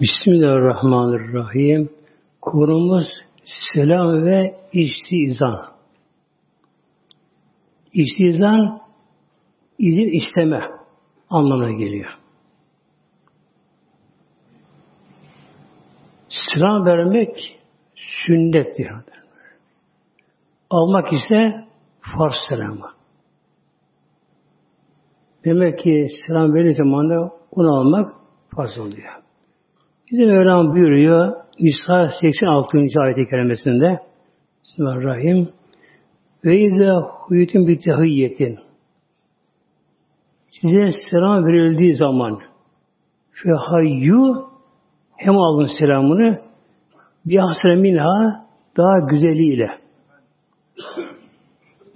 Bismillahirrahmanirrahim. Konumuz selam ve istizan. İstizan izin isteme anlamına geliyor. Selam vermek sünnet diyor. Almak ise farz selamı. Demek ki selam verir zamanda onu almak farz oluyor. Bize Mevlam buyuruyor Nisa 86. ayet-i kerimesinde Bismillahirrahmanirrahim ve izâ huyutum bi tehiyyetin size selam verildiği zaman fe hayyu hem alın selamını bir ahsene minha daha güzeliyle.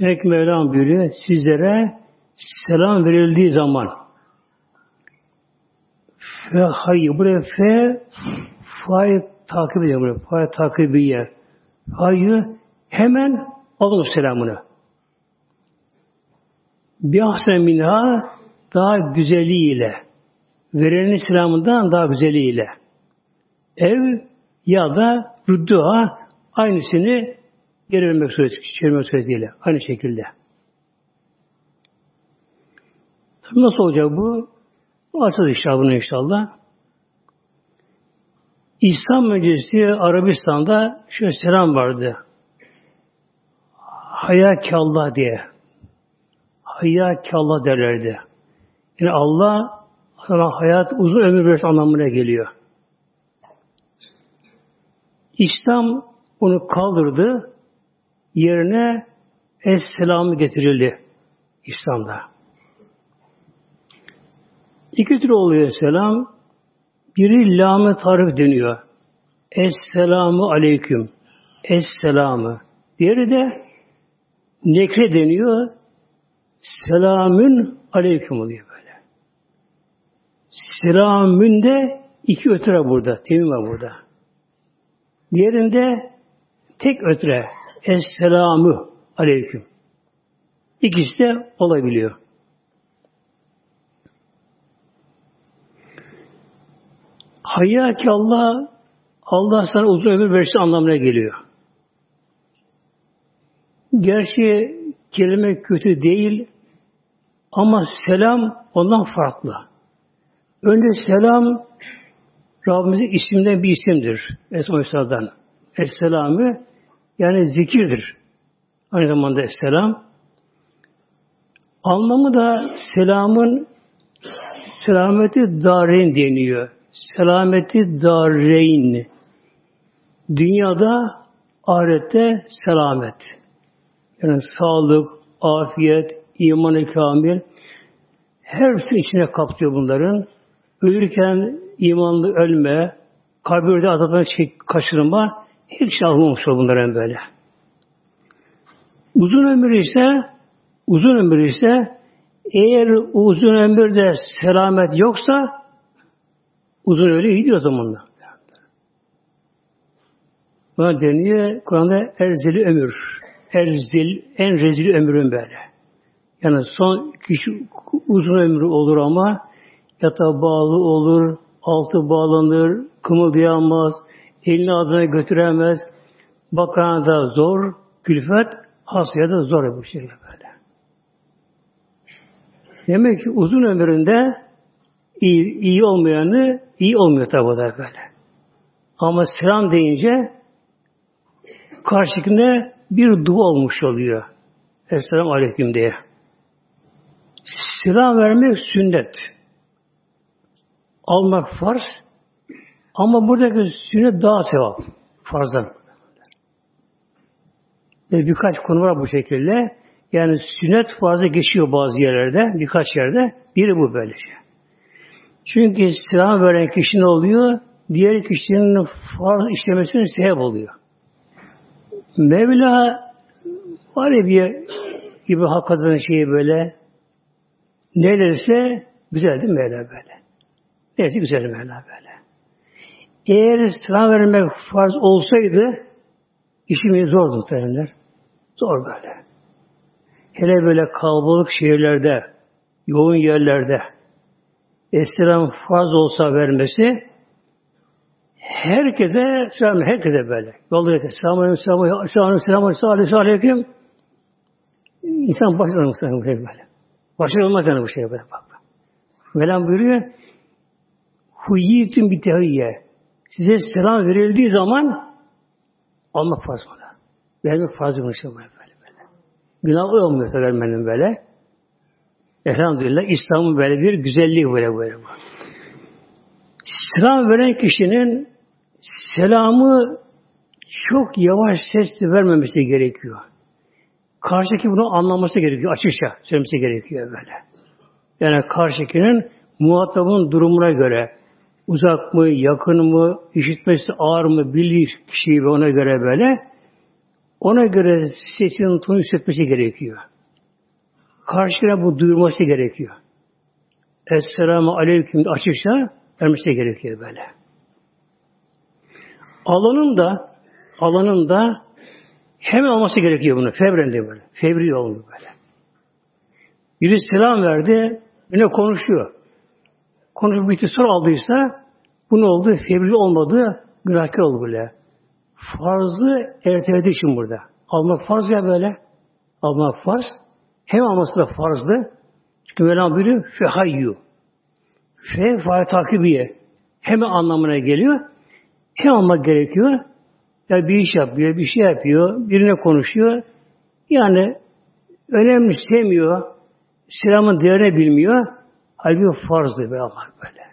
Demek Mevlam buyuruyor sizlere selam verildiği zaman fe hayy buraya fe fa'yı takip ediyor buraya. Fa'yı takibiye. Hayyı hemen alın selamını. Bir ahsen minha daha güzeliyle. Verenin selamından daha güzeliyle. Ev ya da rüddüha aynısını geri vermek suretiyle. Aynı şekilde. Nasıl olacak bu? Açacağız inşallah bunu inşallah. İslam öncesi Arabistan'da şöyle selam vardı. Hayakallah diye. Hayakallah derlerdi. Yani Allah sana hayat uzun ömür versin anlamına geliyor. İslam onu kaldırdı. Yerine Es-selamı getirildi İslam'da. Tür oluyor selam. Biri lam tarif deniyor. Esselamu aleyküm. Esselamı. Diğeri de nekre deniyor. Selamün aleyküm oluyor böyle. Selamün de iki ötüre burada. Temin var burada. Diğerinde tek ötüre. Esselamu aleyküm. İkisi de olabiliyor. Hayya ki Allah Allah sana uzun ömür versin anlamına geliyor. Gerçi kelime kötü değil ama selam ondan farklı. Önce selam Rabbimizin isimden bir isimdir. Esma-i Esselamı yani zikirdir. Aynı zamanda Esselam. Anlamı da selamın selameti darin deniyor selameti darreyn. Dünyada ahirette selamet. Yani sağlık, afiyet, imanı kamil hepsi içine kapsıyor bunların. Ölürken imanlı ölme, kabirde azaptan şey, kaçırma şey almamış bunların böyle. Uzun ömür ise uzun ömür ise eğer uzun ömürde selamet yoksa Uzun öyle iyidir o zamanlar. Buna deniyor Kur'an'da erzeli ömür. Erzil, en rezil ömrün böyle. Yani son kişi uzun ömrü olur ama yata bağlı olur, altı bağlanır, kımıldayamaz, elini ağzına götüremez, bakana da zor, külfet, hastaya da zor bu şey böyle. Demek ki uzun ömründe iyi, iyi olmayanı iyi olmuyor tabi o da böyle. Ama selam deyince karşılıkında bir dua olmuş oluyor. Esselamu Aleyküm diye. Selam vermek sünnet. Almak farz. Ama buradaki sünnet daha sevap. Farzdan. Ve birkaç konu var bu şekilde. Yani sünnet farzı geçiyor bazı yerlerde, birkaç yerde. Biri bu böylece. Çünkü selam veren kişi ne oluyor? Diğer kişinin farz işlemesine sebep oluyor. Mevla var ya bir gibi hakikaten şeyi böyle nelerse güzel değil Mevla böyle? Neyse güzel Mevla böyle. Eğer selam vermek farz olsaydı işimiz zordu muhtemelenler. Zor böyle. Hele böyle kalabalık şehirlerde, yoğun yerlerde, Esselam farz olsa vermesi Herkese selam, herkese böyle. Yolda herkese selamun aleyküm, selamun aleyküm, selamun aleyküm. İnsan başlar mı böyle böyle. Başlar olmaz yani bu şey böyle bak. Mevlam buyuruyor, Huyyitüm bitehiyye. Size selam verildiği zaman almak farz bana. Vermek farz mı işte böyle böyle. Günah olmuyorsa vermenin böyle. Elhamdülillah İslam'ın böyle bir güzelliği böyle böyle. Selam veren kişinin selamı çok yavaş sesle vermemesi gerekiyor. Karşıdaki bunu anlaması gerekiyor. Açıkça söylemesi gerekiyor böyle. Yani karşıdakinin muhatabın durumuna göre uzak mı, yakın mı, işitmesi ağır mı, bildiği kişiyi ve ona göre böyle ona göre sesinin tonu yükseltmesi gerekiyor. Karşına bu duyurması gerekiyor. Esselamu Aleyküm açıkça vermesi gerekiyor böyle. Alanın da alanın da hemen olması gerekiyor bunu. Fevren diye böyle. Fevri oldu böyle. Biri selam verdi, yine konuşuyor. Konuşup bitti soru aldıysa bu ne oldu? Fevri olmadı, günahkar oldu böyle. Farzı erteledi için burada. Almak farz ya böyle. Almak farz. Hem alması da farzdı. Çünkü Mevlam buyuruyor fehayyu. Fe faal takibiye. Hem anlamına geliyor. Hem almak gerekiyor. Ya bir iş yapıyor, bir şey yapıyor, birine konuşuyor. Yani önemli sevmiyor. Selamın değerini bilmiyor. Halbuki farzdır be Allah böyle.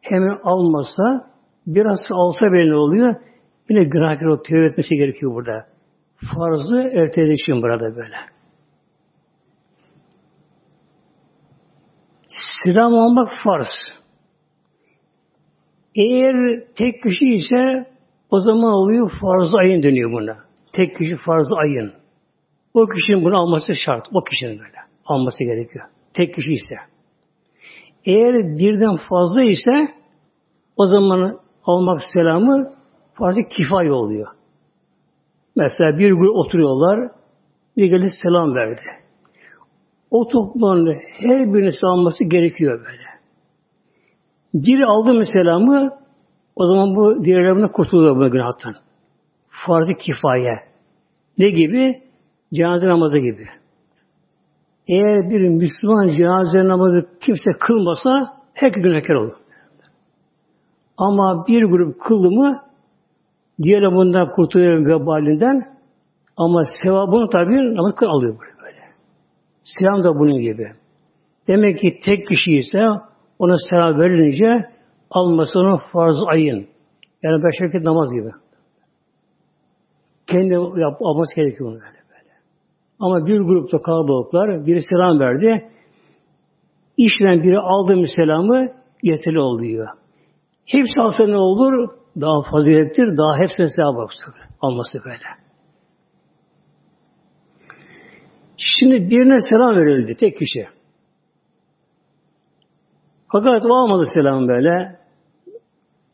Hemen almasa, biraz alsa bile oluyor? Yine günahkar olup tevbe etmesi gerekiyor burada. Farzı erteledi burada böyle. Selam almak farz. Eğer tek kişi ise o zaman oluyor farz ayın dönüyor buna. Tek kişi farz ayın. O kişinin bunu alması şart. O kişinin böyle alması gerekiyor. Tek kişi ise. Eğer birden fazla ise o zaman almak selamı farz kifay oluyor. Mesela bir grup oturuyorlar, bir gelip selam verdi. O toplumun her birini alması gerekiyor böyle. Biri aldı mı o zaman bu diğerlerine kurtuluyor bu günahtan. Farz-ı kifaye. Ne gibi? Cenaze namazı gibi. Eğer bir Müslüman cenaze namazı kimse kılmasa herkes günahkar olur. Ama bir grup kıldı mı diğeri bundan kurtuluyor vebalinden ama sevabını tabi namaz alıyor böyle. Selam da bunun gibi. Demek ki tek kişi ise ona selam verilince alması onun farz ayın. Yani beş vakit namaz gibi. Kendi yap, alması gerekiyor onu böyle. Ama bir grupta kalabalıklar, biri selam verdi. İşten biri aldığı selamı yeterli oluyor. Hepsi alsa ne olur? Daha fazilettir, daha hepsine sevap. Alması böyle. Şimdi birine selam verildi, tek kişi. Fakat o almadı selam böyle.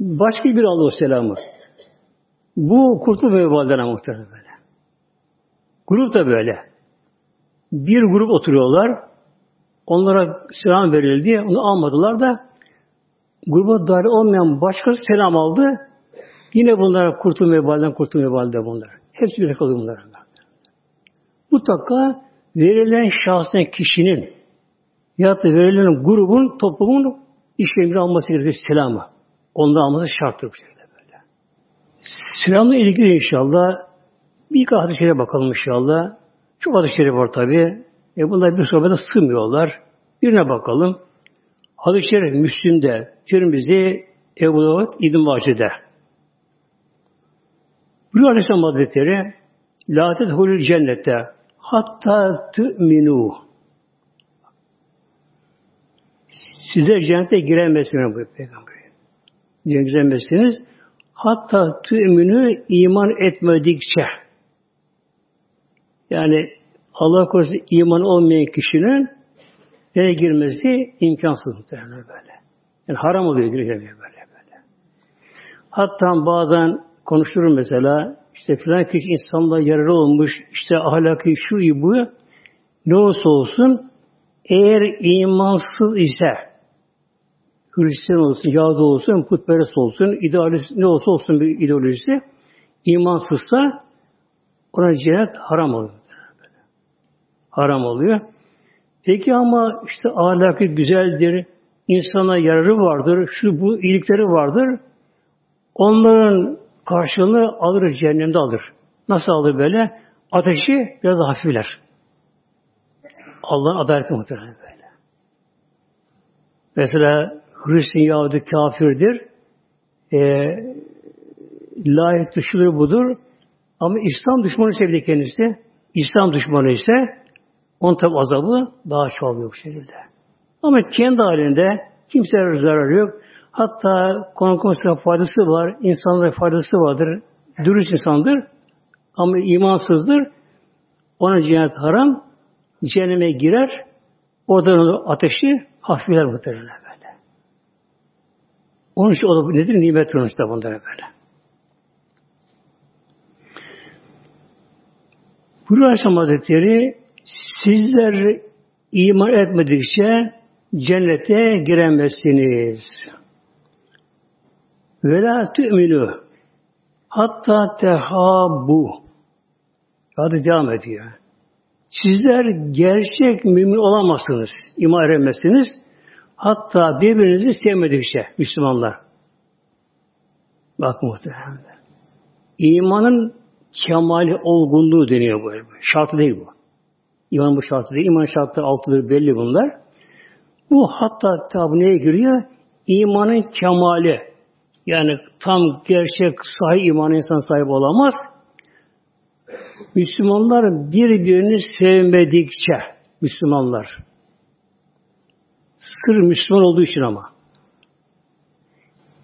Başka bir aldı o selamı. Bu kurtul vebalden muhtemelen böyle. Grup da böyle bir grup oturuyorlar. Onlara selam verildi. Onu almadılar da gruba dahil olmayan başkası selam aldı. Yine bunlara kurtulmaya balden kurtulmaya balde bunlar. Hepsi bir kalıyor bunlar. Mutlaka verilen şahsın kişinin ya da verilen grubun, toplumun işlemini alması gerekiyor selamı. Ondan alması şarttır bu şekilde böyle. Selamla ilgili inşallah bir hadis bakalım inşallah. Çok hadis-i şerif var tabi. E bunlar bir sohbete sığmıyorlar. Birine bakalım. Hadis-i şerif Müslim'de, Tirmizi, Ebu Davud, İbn Mace'de. Buyuruyor Aleyhisselam Hazretleri La tedhulül cennette hatta tü'minu Size cennete giremezsiniz bu peygamber. Giremezsiniz. Hatta tü'minu iman etmedikçe yani Allah korusun iman olmayan kişinin nereye girmesi imkansız muhtemelen böyle. Yani haram oluyor giremiyor böyle böyle. Hatta bazen konuşurum mesela işte filan kişi insanla yararı olmuş işte ahlakı şu bu ne olursa olsun eğer imansız ise Hristiyan olsun, Yahudi olsun, putperest olsun, idealist ne olsa olsun bir ideolojisi imansızsa ona cennet haram oluyor. Haram oluyor. Peki ama işte ahlakı güzeldir, insana yararı vardır, şu bu iyilikleri vardır. Onların karşılığını alır, cehennemde alır. Nasıl alır böyle? Ateşi biraz hafifler. Allah'ın adaleti muhtemelen böyle. Mesela Hristiyan Yahudi kafirdir. E, layık dışıdır budur. Ama İslam düşmanı sevdi kendisi. İslam düşmanı ise onun tabi azabı daha çoğalıyor bu şekilde. Ama kendi halinde kimseye zararı yok. Hatta konukonsuna faydası var, insanlara faydası vardır. Dürüst insandır ama imansızdır. Ona cennet haram, cehenneme girer, oradan ateşi hafifler muhtemelen böyle. Onun için o da nedir? Nimet sonuçta bunlara böyle. Buyuruyor Aleyhisselam Hazretleri sizler iman etmedikçe cennete giremezsiniz. Ve la tü'minu hatta tehabu. Hadi devam ediyor. Sizler gerçek mümin olamazsınız, iman edemezsiniz. Hatta birbirinizi sevmedikçe Müslümanlar. Bak muhtemelen. İmanın kemali olgunluğu deniyor bu. Şartı değil bu. İman bu şartı değil. İman şartları altıdır belli bunlar. Bu hatta tabi neye giriyor? İmanın kemali. Yani tam gerçek sahih iman insan sahip olamaz. Müslümanlar birbirini sevmedikçe Müslümanlar sır Müslüman olduğu için ama.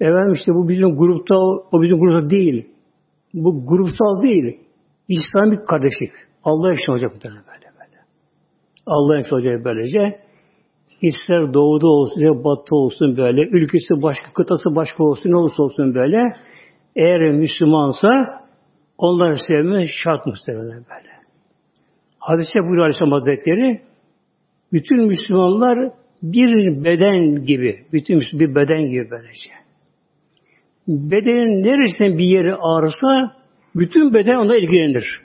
Efendim işte bu bizim grupta, o bizim grupta değil. Bu grupsal değil. İslamik kardeşlik. Allah için olacak bu böyle böyle. Allah için olacak böylece. İster doğuda olsun, ister batıda olsun böyle, ülkesi başka, kıtası başka olsun, ne olursa olsun böyle. Eğer Müslümansa onları sevmesi şart muhtemelen böyle. Hadise buyuruyor Aleyhisselam Hazretleri, bütün Müslümanlar bir beden gibi, bütün bir beden gibi böylece. Bedenin neresinden bir yeri ağrısa, bütün beden ona ilgilenir.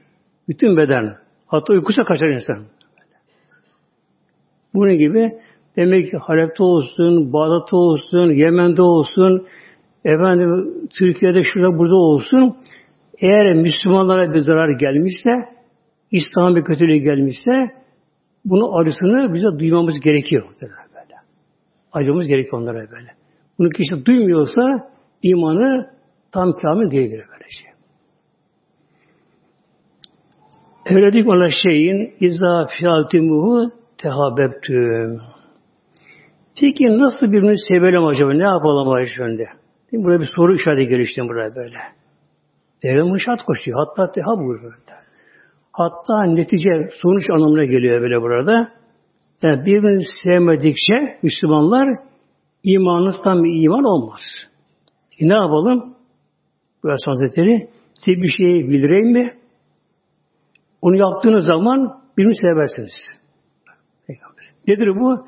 Bütün beden. Hatta uykusa kaçar insan. Bunun gibi demek ki Halep'te olsun, Bağdat'ta olsun, Yemen'de olsun, efendim Türkiye'de şurada burada olsun, eğer Müslümanlara bir zarar gelmişse, İslam'a bir kötülüğü gelmişse, bunu acısını bize duymamız gerekiyor. Böyle. Acımız gerekiyor onlara böyle. Bunu kişi duymuyorsa imanı tam kamil değildir böyle şey. Evledik ona şeyin izâ fiyâtimuhu tehabebtüm. Peki nasıl birbirini sevelim acaba? Ne yapalım acaba önde? Burada bir soru işareti gelişti buraya böyle. Devlet şart koşuyor. Hatta teha buyuruyor. Hatta netice sonuç anlamına geliyor böyle burada. Yani birbirini sevmedikçe Müslümanlar imanınız tam bir iman olmaz. E ne yapalım? Bu Hazretleri size bir şeyi bildireyim mi? Onu yaptığınız zaman birini seversiniz. Nedir bu?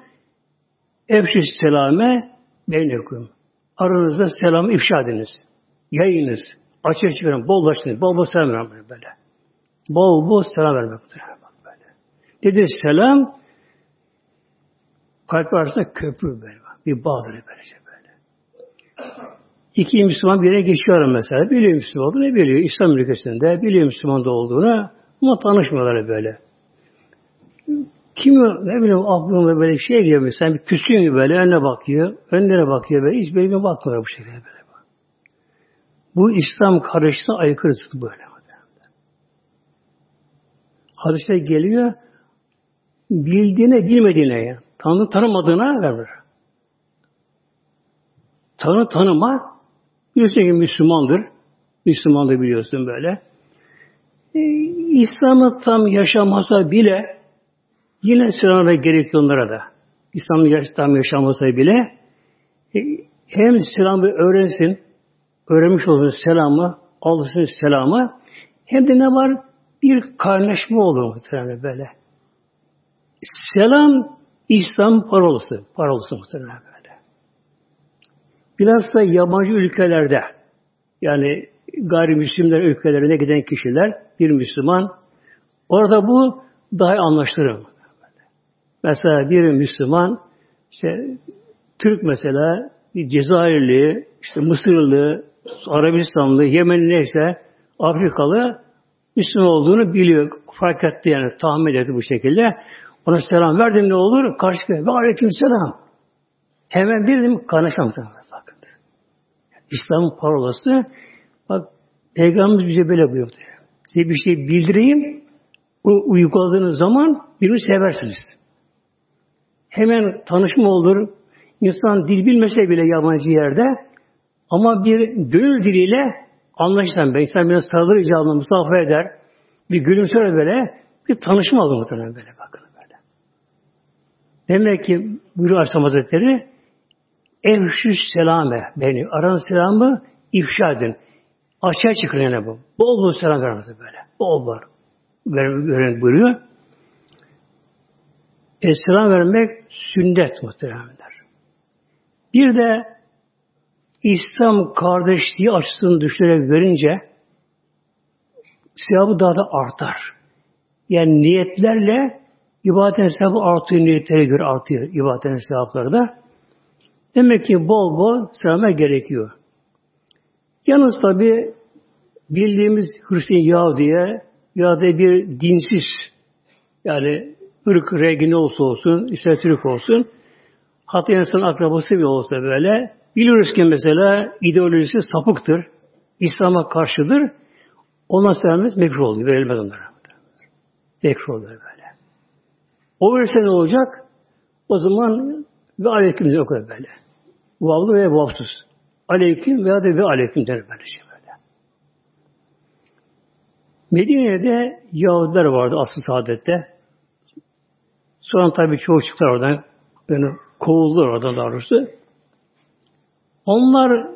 Efşi selame beynekum. Aranızda selamı ifşa ediniz. Yayınız. Açık çıkarın. Bol başlayın. Bol bol selam vermek böyle. Bol bol selam vermektir. Böyle. Dedi selam kalp arasında köprü böyle. Bir bağdır böylece böyle. İki Müslüman bir yere geçiyor mesela. Biliyor Müslüman olduğunu biliyor. İslam ülkesinde biliyor Müslüman da olduğunu ama tanışmıyorlar böyle. Kim ne bileyim aklına böyle şey geliyor mesela bir küsüyor gibi böyle önüne bakıyor. Önlere bakıyor böyle. Hiç birbirine bakmıyor bu şekilde böyle. Bu İslam karıştığına aykırı böyle. Hadisler geliyor bildiğine bilmediğine ya. Tanrı tanımadığına verir. Tanrı tanıma biliyorsun ki Müslümandır. Müslümandır biliyorsun böyle. Ee, İslam'ı tam yaşamasa bile yine selamına gerekiyor onlara da. İslam'ı tam yaşamasa bile e, hem selamı öğrensin, öğrenmiş olsun selamı, alsın selamı, hem de ne var? Bir kaynaşma olur muhtemelen böyle. Selam İslam parolası. Parolası muhtemelen böyle. bilhassa yabancı ülkelerde yani gayrimüslimler ülkelerine giden kişiler bir Müslüman orada bu daha anlaştırır. Mesela bir Müslüman işte Türk mesela bir Cezayirli, işte Mısırlı, Arabistanlı, Yemenli neyse Afrikalı Müslüman olduğunu biliyor. Fark etti yani tahmin etti bu şekilde. Ona selam verdim ne olur? Karşı ve aleyküm selam. Hemen dedim kaynaşamsın. Bakın. İslam'ın parolası bak Peygamberimiz bize böyle buyurdu. Size bir şey bildireyim. O uyguladığınız zaman birini seversiniz. Hemen tanışma olur. İnsan dil bilmese bile yabancı yerde ama bir gönül diliyle anlaşırsan ben insan biraz sarılır icabına musafa eder. Bir gülümser böyle bir tanışma olur muhtemelen böyle bakın böyle. Demek ki buyuruyor Aleyhisselam Hazretleri Evşüs selame beni. Aranın selamı ifşa edin. Açığa çıkın yani bu. Bol bol selam vermesi böyle. Bol bol. Veren buyuruyor. E, selam vermek sünnet muhtemelenler. Bir de İslam kardeşliği açısını düşünerek verince sevabı daha da artar. Yani niyetlerle ibadet sevabı artıyor, niyetlere göre artıyor ibadet sevapları da. Demek ki bol bol selam gerekiyor. Yalnız tabi bildiğimiz Hristiyan diye ya da bir dinsiz yani ırk rengi ne olsa olsun, ister Türk olsun, hatta insan akrabası bile olsa böyle, biliyoruz ki mesela ideolojisi sapıktır, İslam'a karşıdır, ona sevmemiz mekruh oluyor, verilmez onlara. Mekruh oluyor böyle. O verirse ne olacak? O zaman ve aleyküm yok böyle. Vavlı veya vavsız. Aleyküm veya da ve aleyküm der böyle şey böyle. Medine'de Yahudiler vardı asıl saadette. Sonra tabii çoğu çıktılar oradan. Yani kovuldular oradan daha doğrusu. Onlar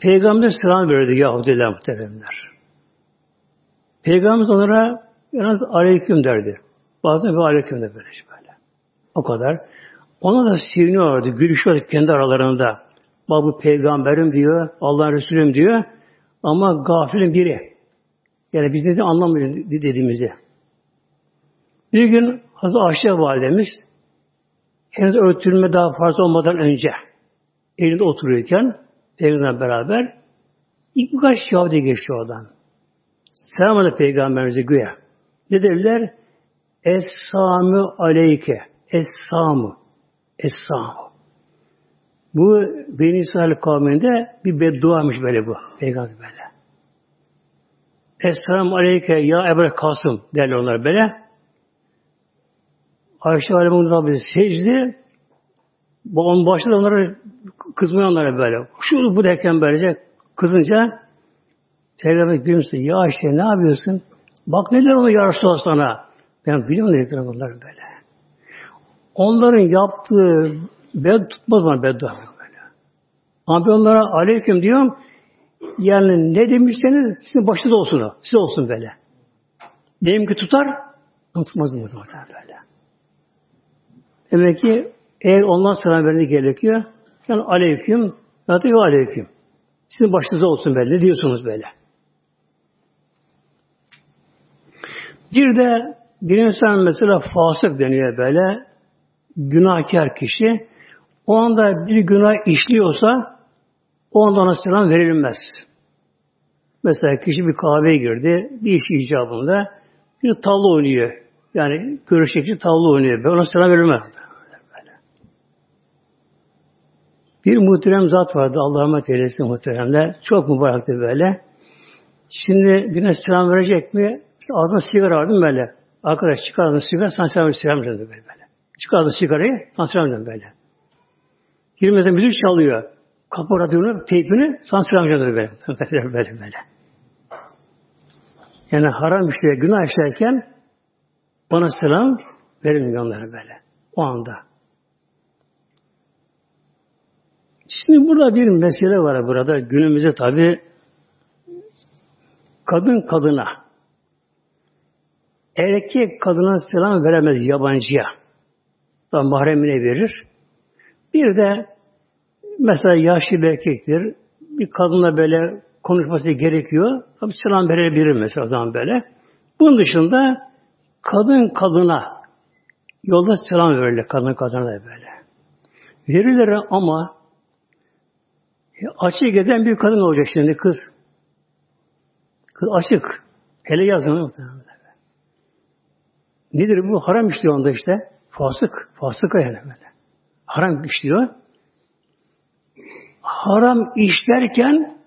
peygamber selam verdi Yahudiler muhteremler. Peygamber onlara yalnız aleyküm derdi. Bazen ve aleyküm de böyle böyle. O kadar. Ona da seviniyorlardı, gülüşüyordu kendi aralarında. Bak bu peygamberim diyor, Allah'ın Resulüm diyor. Ama gafilin biri. Yani biz de anlamıyoruz dediğimizi. Bir gün Hazreti Ayşe validemiz henüz örtülme daha fazla olmadan önce elinde oturuyorken Peygamberle beraber ilk birkaç Yahudi geçti oradan. Selam aleyhi Peygamberimize güya. Ne dediler? Es-Samü aleyke. Es-Samü. Bu Beni İsrail kavminde bir bedduamış böyle bu. Peygamber böyle. Esselamu aleyke ya Ebu Kasım derler onlar böyle. Ayşe Validemiz tabi secdi. Babam başladı onlara kızmaya onlara böyle. Şu bu derken böylece kızınca Peygamber gülümsün. Ya Ayşe ne yapıyorsun? Bak neler onu yarıştı sana. Ben biliyorum nedir bunlar böyle. Onların yaptığı bed tutmaz bana beddua böyle. Ama ben onlara aleyküm diyorum. Yani ne demişseniz sizin başınız olsun o. Siz olsun böyle. Neyim ki tutar? Tutmaz mı böyle. Demek ki eğer ondan selam vermek gerekiyor. Yani aleyküm ya da aleyküm. Sizin başınıza olsun böyle. Diyorsunuz böyle? Bir de bir insan mesela fasık deniyor böyle. Günahkar kişi. O anda bir günah işliyorsa o anda ona selam verilmez. Mesela kişi bir kahveye girdi. Bir iş icabında bir tavla oynuyor. Yani görüşecek tavla oynuyor. Ben ona selam verilmez. Bir muhterem zat vardı. Allah rahmet eylesin muhteremler. Çok mübarekti böyle. Şimdi birine selam verecek mi? İşte ağzına sigara vardı böyle. Arkadaş çıkardın sigara, sana selam selam böyle böyle. Çıkardın sigarayı, sana selam böyle. Girmeden müzik çalıyor. Kapı radyonu, teypini, sana selam böyle böyle. böyle böyle. Yani haram işleye, günah işlerken bana selam verilmiyor onlara böyle. O anda. Şimdi burada bir mesele var burada. Günümüzde tabi kadın kadına erkek kadına selam veremez yabancıya. Da mahremine verir. Bir de mesela yaşlı bir erkektir. Bir kadınla böyle konuşması gerekiyor. Tabi selam verebilir mesela o zaman böyle. Bunun dışında kadın kadına yolda selam verirler kadın kadına da böyle. Verilir ama e, açık giden bir kadın olacak şimdi kız. Kız açık. Hele yazın. Nedir bu? Haram işliyor onda işte. Fasık. Fasık yani. Haram işliyor. Haram işlerken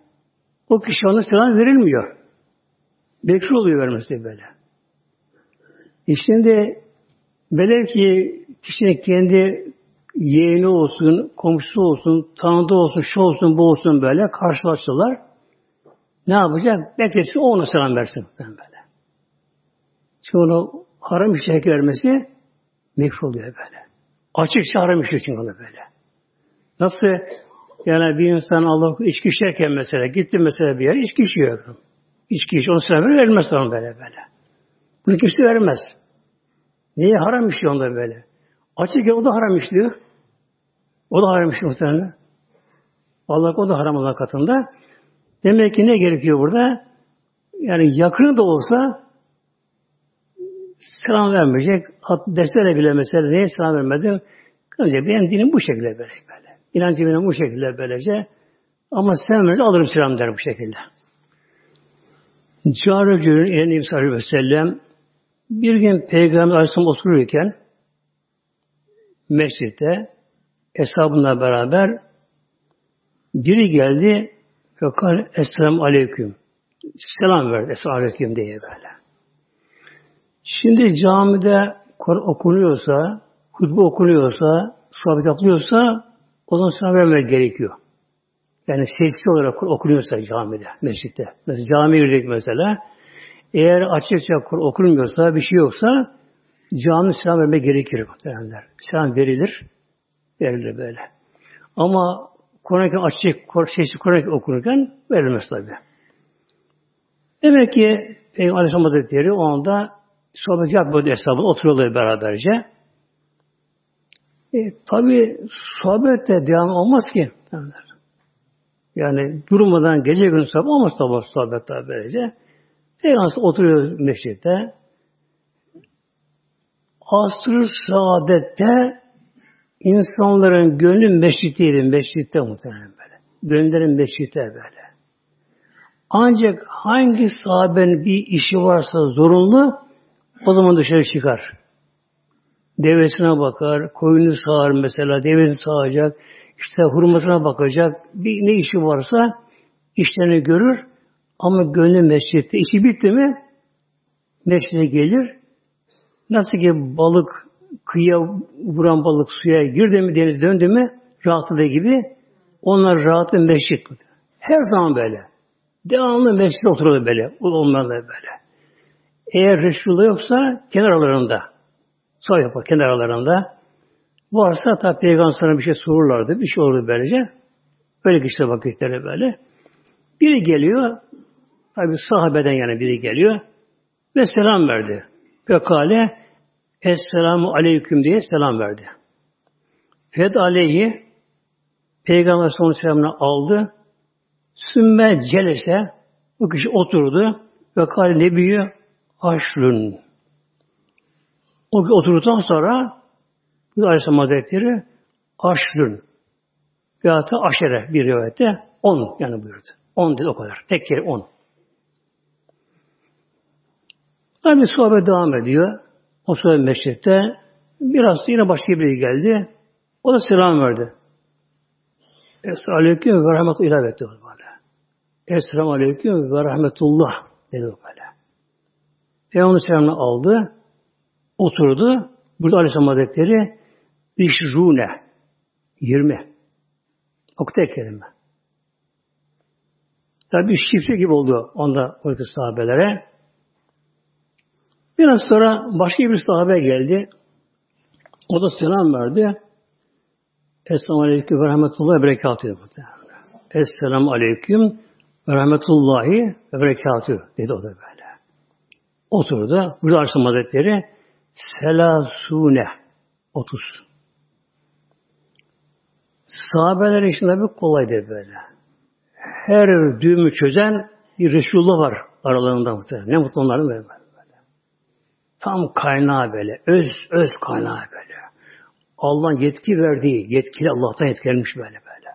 o kişi ona selam verilmiyor. Bekri oluyor vermesi böyle. E şimdi velev ki kişinin kendi yeğeni olsun, komşusu olsun, tanıdığı olsun, şu olsun, bu olsun böyle karşılaştılar. Ne yapacak? Beklesin o ona selam versin. Böyle. Çünkü onu haram bir şey vermesi mekruh oluyor böyle. Açıkça haram işi için onu böyle. Nasıl yani bir insan Allah içki içerken mesela gitti mesela bir yer içki içiyor. İçki içiyor. Onu selam vermez sana böyle böyle. Bunu kimse vermez. Niye haram işliyor onda böyle? Açık o da haram işliyor. O da haram işliyor muhtemelen. Allah o da haram Allah katında. Demek ki ne gerekiyor burada? Yani yakını da olsa selam vermeyecek. Derslerle bile mesela neye selam vermedim? Önce benim dinim bu şekilde böyle. böyle. İnancım bu şekilde böylece. Ama sen böyle alırım selam der bu şekilde. Carıcı'nın Efendimiz Aleyhisselatü Vesselam bir gün Peygamber Aleyhisselam otururken mescitte hesabınla beraber biri geldi Fekal Esselamu Aleyküm. Selam verdi. Esselamu Aleyküm diye böyle. Şimdi camide Kur'an okunuyorsa, hutbe okunuyorsa, sohbet yapılıyorsa o zaman selam vermek gerekiyor. Yani sesli olarak okunuyorsa camide, mescitte. Mesela camiye girdik mesela. Eğer açıkça Kur'an okunmuyorsa, bir şey yoksa cami selam vermek gerekir. Muhtemelenler. Selam verilir. Verilir böyle. Ama Kur'an-ı açık, sesli Kur'an okunurken verilmez tabi. Demek ki Peygamber Aleyhisselam Hazretleri o anda sohbet yapmadı hesabı oturuyorlar beraberce. E, tabi sohbet de devam olmaz ki. Yani durmadan gece günü sohbet olmaz tabi sohbet tabi böylece. Peygamber oturuyor meşritte. Asr-ı saadette insanların gönlü meşritiydi. Meşritte muhtemelen böyle. Gönüllerin meşritte böyle. Ancak hangi sahabenin bir işi varsa zorunlu o zaman dışarı çıkar. Devesine bakar, koyunu sağar mesela, devesini sağacak, işte hurmasına bakacak, bir ne işi varsa işlerini görür ama gönlü mescitte. İşi bitti mi mescide gelir. Nasıl ki balık kıyıya vuran balık suya girdi mi deniz döndü mü rahatladığı gibi onlar rahatı mescit. Her zaman böyle. Devamlı mescide oturuyor böyle. Onlarla böyle. Eğer Resulullah yoksa kenar aralarında. Sağ yapar kenar aralarında. Varsa tabi peygamber sana bir şey sorurlardı. Bir şey olurdu böylece. Böyle geçti vakitleri böyle. Biri geliyor. Tabi sahabeden yani biri geliyor. Ve selam verdi. Fekale Esselamu aleyküm diye selam verdi. Fed aleyhi Peygamber son selamını aldı. Sümme celese bu kişi oturdu ve kâle nebiyyü haşrun. O oturduktan sonra bu Aleyhisselam Hazretleri aşrun veyahut da aşere bir rivayette on yani buyurdu. On dedi o kadar. Tek kere on. Tabi sohbet devam ediyor. O sohbet meşritte biraz yine başka biri geldi. O da selam verdi. Esselamu Aleyküm ve Rahmetullah etti. Esselamu Aleyküm ve Rahmetullah dedi böyle. Peygamber selamını aldı, oturdu. Burada Aleyhisselam Hazretleri işrune, yirmi. O tek kelime. Tabi şifre gibi oldu onda oradaki sahabelere. Biraz sonra başka bir sahabe geldi. O da selam verdi. Esselamu Aleyküm ve Rahmetullahi ve Berekatühü. Esselamu Aleyküm ve Rahmetullahi ve Berekatühü dedi o da böyle. Oturdu. Burada Aleyhisselam Hazretleri Selasune 30. Sahabeler için tabi kolaydı böyle. Her düğümü çözen bir Resulullah var aralarında muhtemelen. Ne mutlu onların böyle. Tam kaynağı böyle. Öz, öz kaynağı böyle. Allah'ın yetki verdiği, yetkili Allah'tan yetkilenmiş böyle böyle.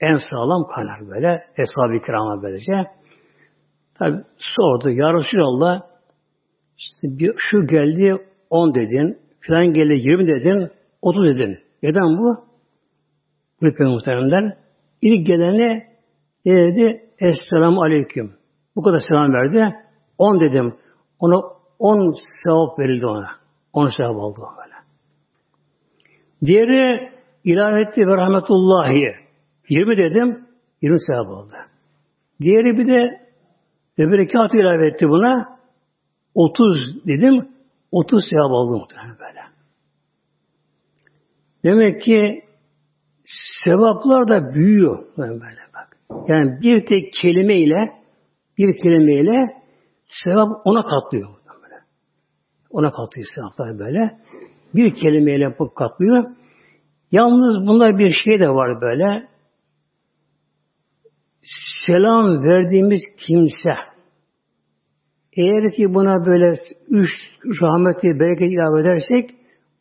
En sağlam kaynak böyle. Eshab-ı kirama böylece. Tabi sordu. Ya Resulallah işte bir, şu geldi 10 dedin, filan geldi 20 dedin, 30 dedin. Neden bu? Bu muhteremler. İlk gelene ne dedi? Esselamu Aleyküm. Bu kadar selam verdi. 10 dedim. Ona 10 sevap verildi ona. 10 sevap aldı o böyle. Diğeri ilave etti ve rahmetullahi. 20 dedim. 20 sevap aldı. Diğeri bir de ve berekatı ilave etti buna. 30 dedim. 30 sevap aldı muhtemelen böyle. Demek ki sevaplar da büyüyor böyle bak. Yani bir tek kelimeyle bir kelimeyle sevap ona katlıyor. Ona katlıyor sevaplar böyle. Bir kelimeyle yapıp katlıyor. Yalnız bunda bir şey de var böyle. Selam verdiğimiz kimse eğer ki buna böyle üç rahmeti, bereket ilave edersek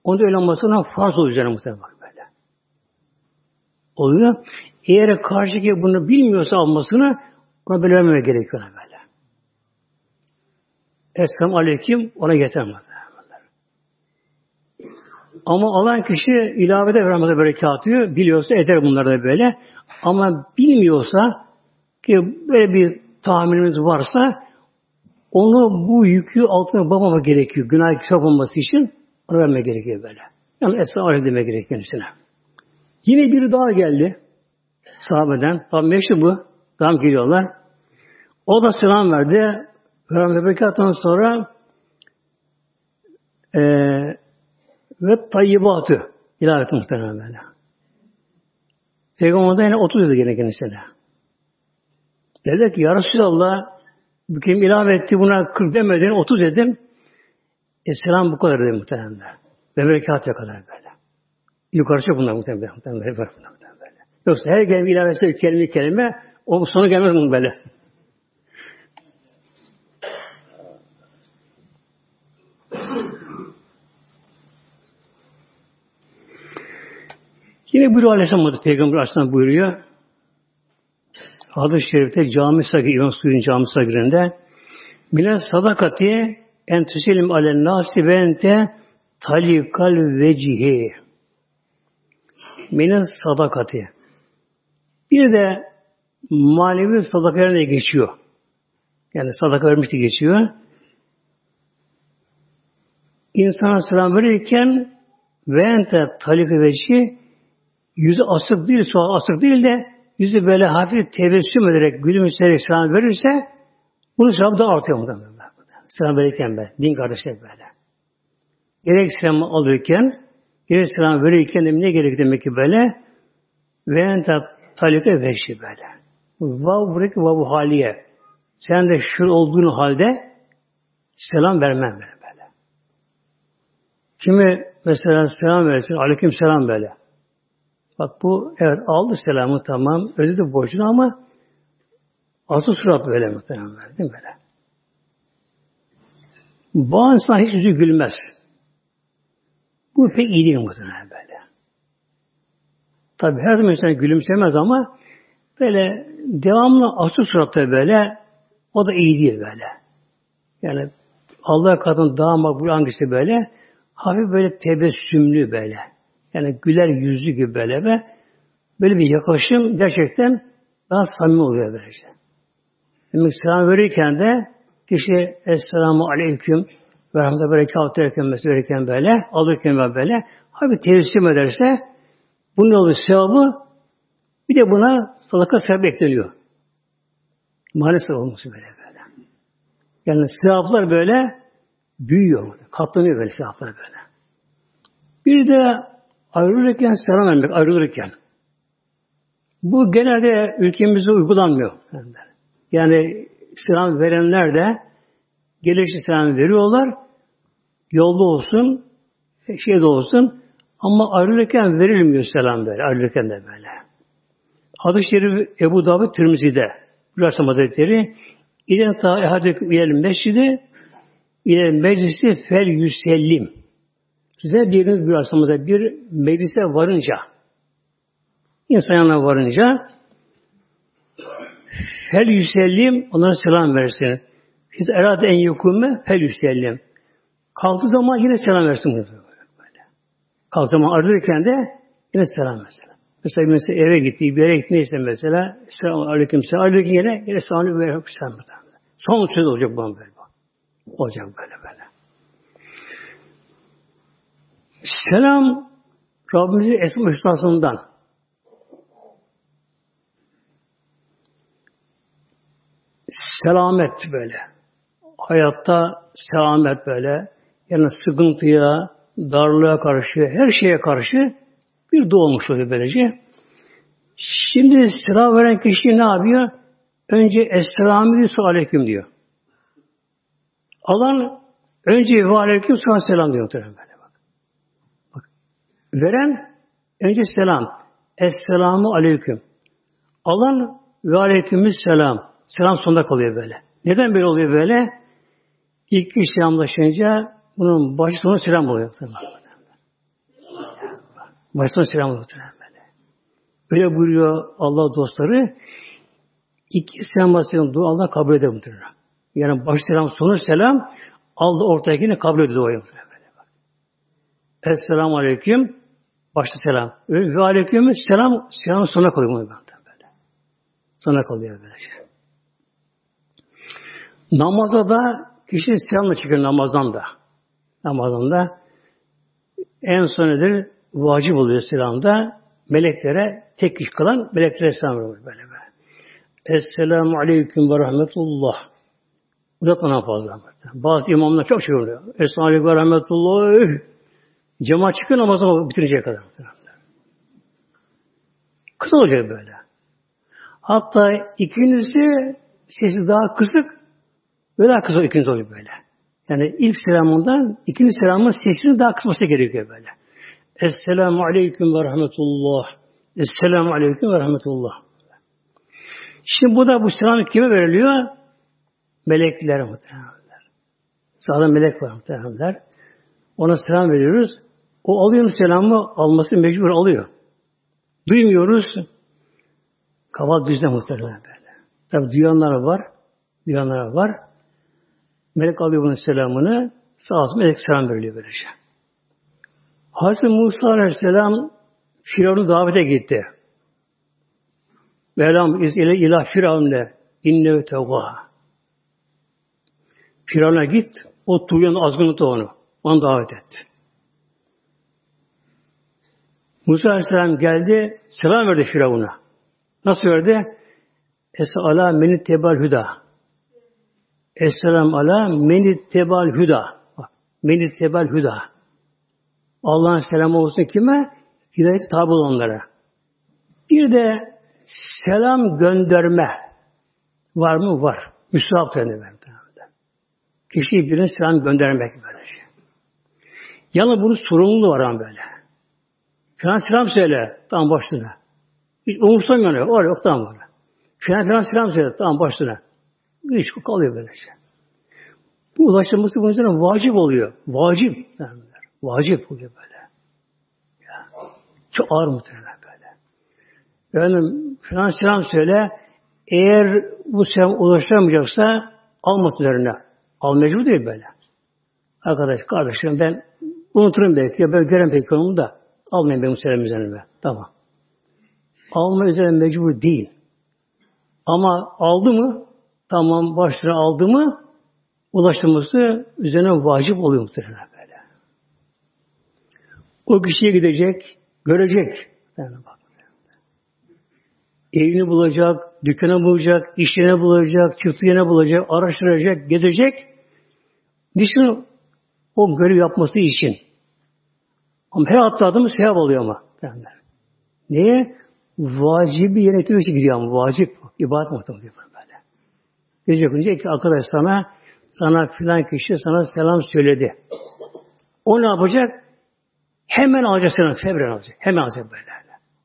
onu öyle olmasına farz olacağını muhtemelen böyle. Oluyor. Eğer karşıki bunu bilmiyorsa almasını ona böyle vermeme gerekiyor böyle. Esselamu Aleyküm ona yetermez. Ama alan kişi ilavede rahmete berekat atıyor. Biliyorsa eder bunları da böyle. Ama bilmiyorsa ki böyle bir tahminimiz varsa onu bu yükü altına babama gerekiyor. Günah kitap olması için onu verme gerekiyor böyle. Yani Esra Aleyh demek gerekiyor kendisine. Yine biri daha geldi. Sahabeden. Tabi meşhur bu. Tam geliyorlar. O da selam verdi. Peygamber Bekat'tan sonra e, ve tayyibatı ilave etti muhtemelen böyle. Peygamber'den yine 30 yıl gene kendisine. Dedi ki Ya Resulallah bu kim ilave etti buna 40 demedin 30 dedim. Esselam bu kadar dedim muhtemelen. Ve berekat kadar böyle. Yukarısı bunlar muhtemelen. muhtemelen böyle. böyle. Yoksa her kelime ilave etse kelime kelime o sonu gelmez bunun böyle. Yine buyuruyor Aleyhisselam Peygamber Aleyhisselam buyuruyor. Hadis-i Şerif'te cami sagir, İmam Suyun cami sagirinde Mine sadakati en tüselim alen nasi ve talikal vecihi. Mine sadakati. Bir de manevi sadakalarına geçiyor. Yani sadaka vermişti geçiyor. İnsana selam verirken ve ente talikal vecihi yüzü asık değil, sual asık değil de yüzü böyle hafif tebessüm ederek, gülümseyerek selam verirse bunun sevabı da artıyor muhtemelen. Selam verirken be, din kardeşler böyle. Gerek selam alırken, gerek selam verirken ne gerek demek ki böyle? Ve ente talike veşi böyle. Vav buradaki vav haliye. Sen de şu olduğun halde selam vermem böyle. böyle. Kimi mesela selam versin, aleyküm selam böyle. Bak bu evet aldı selamı tamam, ödedi borcunu ama asıl surat böyle muhtemelen değil mi böyle? Bazı insan hiç yüzü gülmez. Bu pek iyi değil muhtemelen böyle. Tabi her zaman insan gülümsemez ama böyle devamlı açık suratta böyle o da iyi değil böyle. Yani Allah kadın daha makbul hangisi böyle hafif böyle tebessümlü böyle. Yani güler yüzlü gibi böyle ve böyle bir yaklaşım gerçekten daha samimi oluyor böylece. Demek selam verirken de kişi Esselamu Aleyküm ve Rahmetullah Berekat derken mesela verirken böyle, alırken böyle hafif tevsim ederse bunun olur sevabı bir de buna sadaka sevap ekleniyor. Maalesef olması böyle böyle. Yani sevaplar böyle büyüyor. Katlanıyor böyle sevaplar böyle. Bir de Ayrılırken selam vermek, ayrılırken. Bu genelde ülkemizde uygulanmıyor. Yani selam verenler de gelişi selam veriyorlar. Yolda olsun, şeyde olsun Ama ayrılırken verilmiyor selam böyle. Ayrılırken de böyle. Hadis-i Şerif Ebu Davud Tirmizi'de Gülersem Hazretleri İden ta ehadüküm ilel mescidi ilel meclisi fel yüsellim. Size biriniz bir asamada bir meclise varınca insan yanına varınca fel yüsellim onlara selam versin. Siz erade en yukume fel yüsellim. Kalktığı zaman yine selam versin. Böyle. Zaman ayrılırken de yine selam versin. Mesela, mesela eve gitti, bir yere gitmeyse mesela selamun aleyküm selam. Ayrılırken yine, yine aleyküm selam. Son söz olacak bu böyle. Olacak böyle böyle. Selam Rabbimizin esma hüsnasından. Selamet böyle. Hayatta selamet böyle. Yani sıkıntıya, darlığa karşı, her şeye karşı bir doğmuş oluyor böylece. Şimdi selam veren kişi ne yapıyor? Önce Esselamu Aleyküm diyor. Alan önce ve aleyküm selam diyor muhtemelen. Veren önce selam. Esselamu aleyküm. Alan ve aleykümüs selam. Selam sonunda kalıyor böyle. Neden böyle oluyor böyle? İlk kişi selamlaşınca bunun başı sonu selam oluyor. Başı sonu selam oluyor. Böyle. Öyle buyuruyor Allah dostları. İki selam basıyor. Dua Allah kabul eder muhtemelen. Yani baş selam, sonu selam aldı ortadakini kabul ediyor. Esselamu Aleyküm başta selam. Ve Aleyküm selam selam sona kalıyor bunu böyle. Sona kalıyor böyle şey. Namaza da kişi selamla çıkıyor namazdan da. Namazdan da en son nedir? Vacip oluyor selamda. Meleklere tek kişi kalan meleklere selam veriyor böyle böyle. Esselamu Aleyküm ve Rahmetullah. Uzatmadan fazla. Bazı imamlar çok şey oluyor. Esnafı ve rahmetullah. Cemaat çıkıyor namazı bitirecek kadar. Kısa olacak böyle. Hatta ikincisi sesi daha kısık ve daha kısa ikinci oluyor böyle. Yani ilk selamından ikinci selamın sesini daha kısması gerekiyor böyle. Esselamu aleyküm ve rahmetullah. Esselamu aleyküm ve rahmetullah. Şimdi bu da bu selam kime veriliyor? melekler muhtemelenler. Sağda melek var muhtemelenler. Ona selam veriyoruz. O alıyor selamı alması mecbur alıyor. Duymuyoruz. Kaval düzle muhtemelen böyle. Tabi duyanlar var. Duyanlar var. Melek alıyor bunun selamını. Sağ olsun melek selam veriliyor böylece. Hazreti Musa Aleyhisselam Firavun'u davete gitti. Velam iz ile ilah Firavun'le innehu tevgâ. Firavun'a git, o tuğyan azgınlıkta onu. Onu davet etti. Musa Aleyhisselam geldi, selam verdi Firavun'a. Nasıl verdi? Esa ala menit tebal hüda. Esselam ala menit tebal hüda. Bak, menit tebal hüda. Allah'ın selamı olsun kime? Hidayet tabi olanlara. Bir de selam gönderme var mı? Var. Müsraf denir. Kişiye birine selam göndermek böyle şey. Yalnız bunun sorumluluğu var ama böyle. Filan selam söyle. Tamam başına. Hiç umursamıyor. O yok tamam var. Filan filan selam söyle. Tamam başına. Hiç kalıyor böyle şey. Bu ulaşılması bunun üzerine vacip oluyor. Vacip. Vacip oluyor böyle. Ya. Çok ağır muhtemelen böyle. Yani filan selam söyle. Eğer bu selam ulaşamayacaksa üzerine. Al mecbur değil böyle. Arkadaş, kardeşim ben unuturum belki. Ya ben görem peki onu da almayın benim selam üzerime. Tamam. Alma üzerine mecbur değil. Ama aldı mı tamam başına aldı mı ulaştırması üzerine vacip oluyor muhtemelen böyle. O kişiye gidecek, görecek. Yani bak. Evini bulacak, dükkanı bulacak, iş yerine bulacak, yerine bulacak, araştıracak, gezecek. Düşünün o görev yapması için. Ama her atladığımız sevap oluyor ama. Niye? Vacibi yerine getirmek için gidiyor ama. Vacip. ibadet muhtemelen böyle. Gece önce ki arkadaş sana sana filan kişi sana selam söyledi. O ne yapacak? Hemen alacak selam. Fevren alacak. Hemen alacak böyle.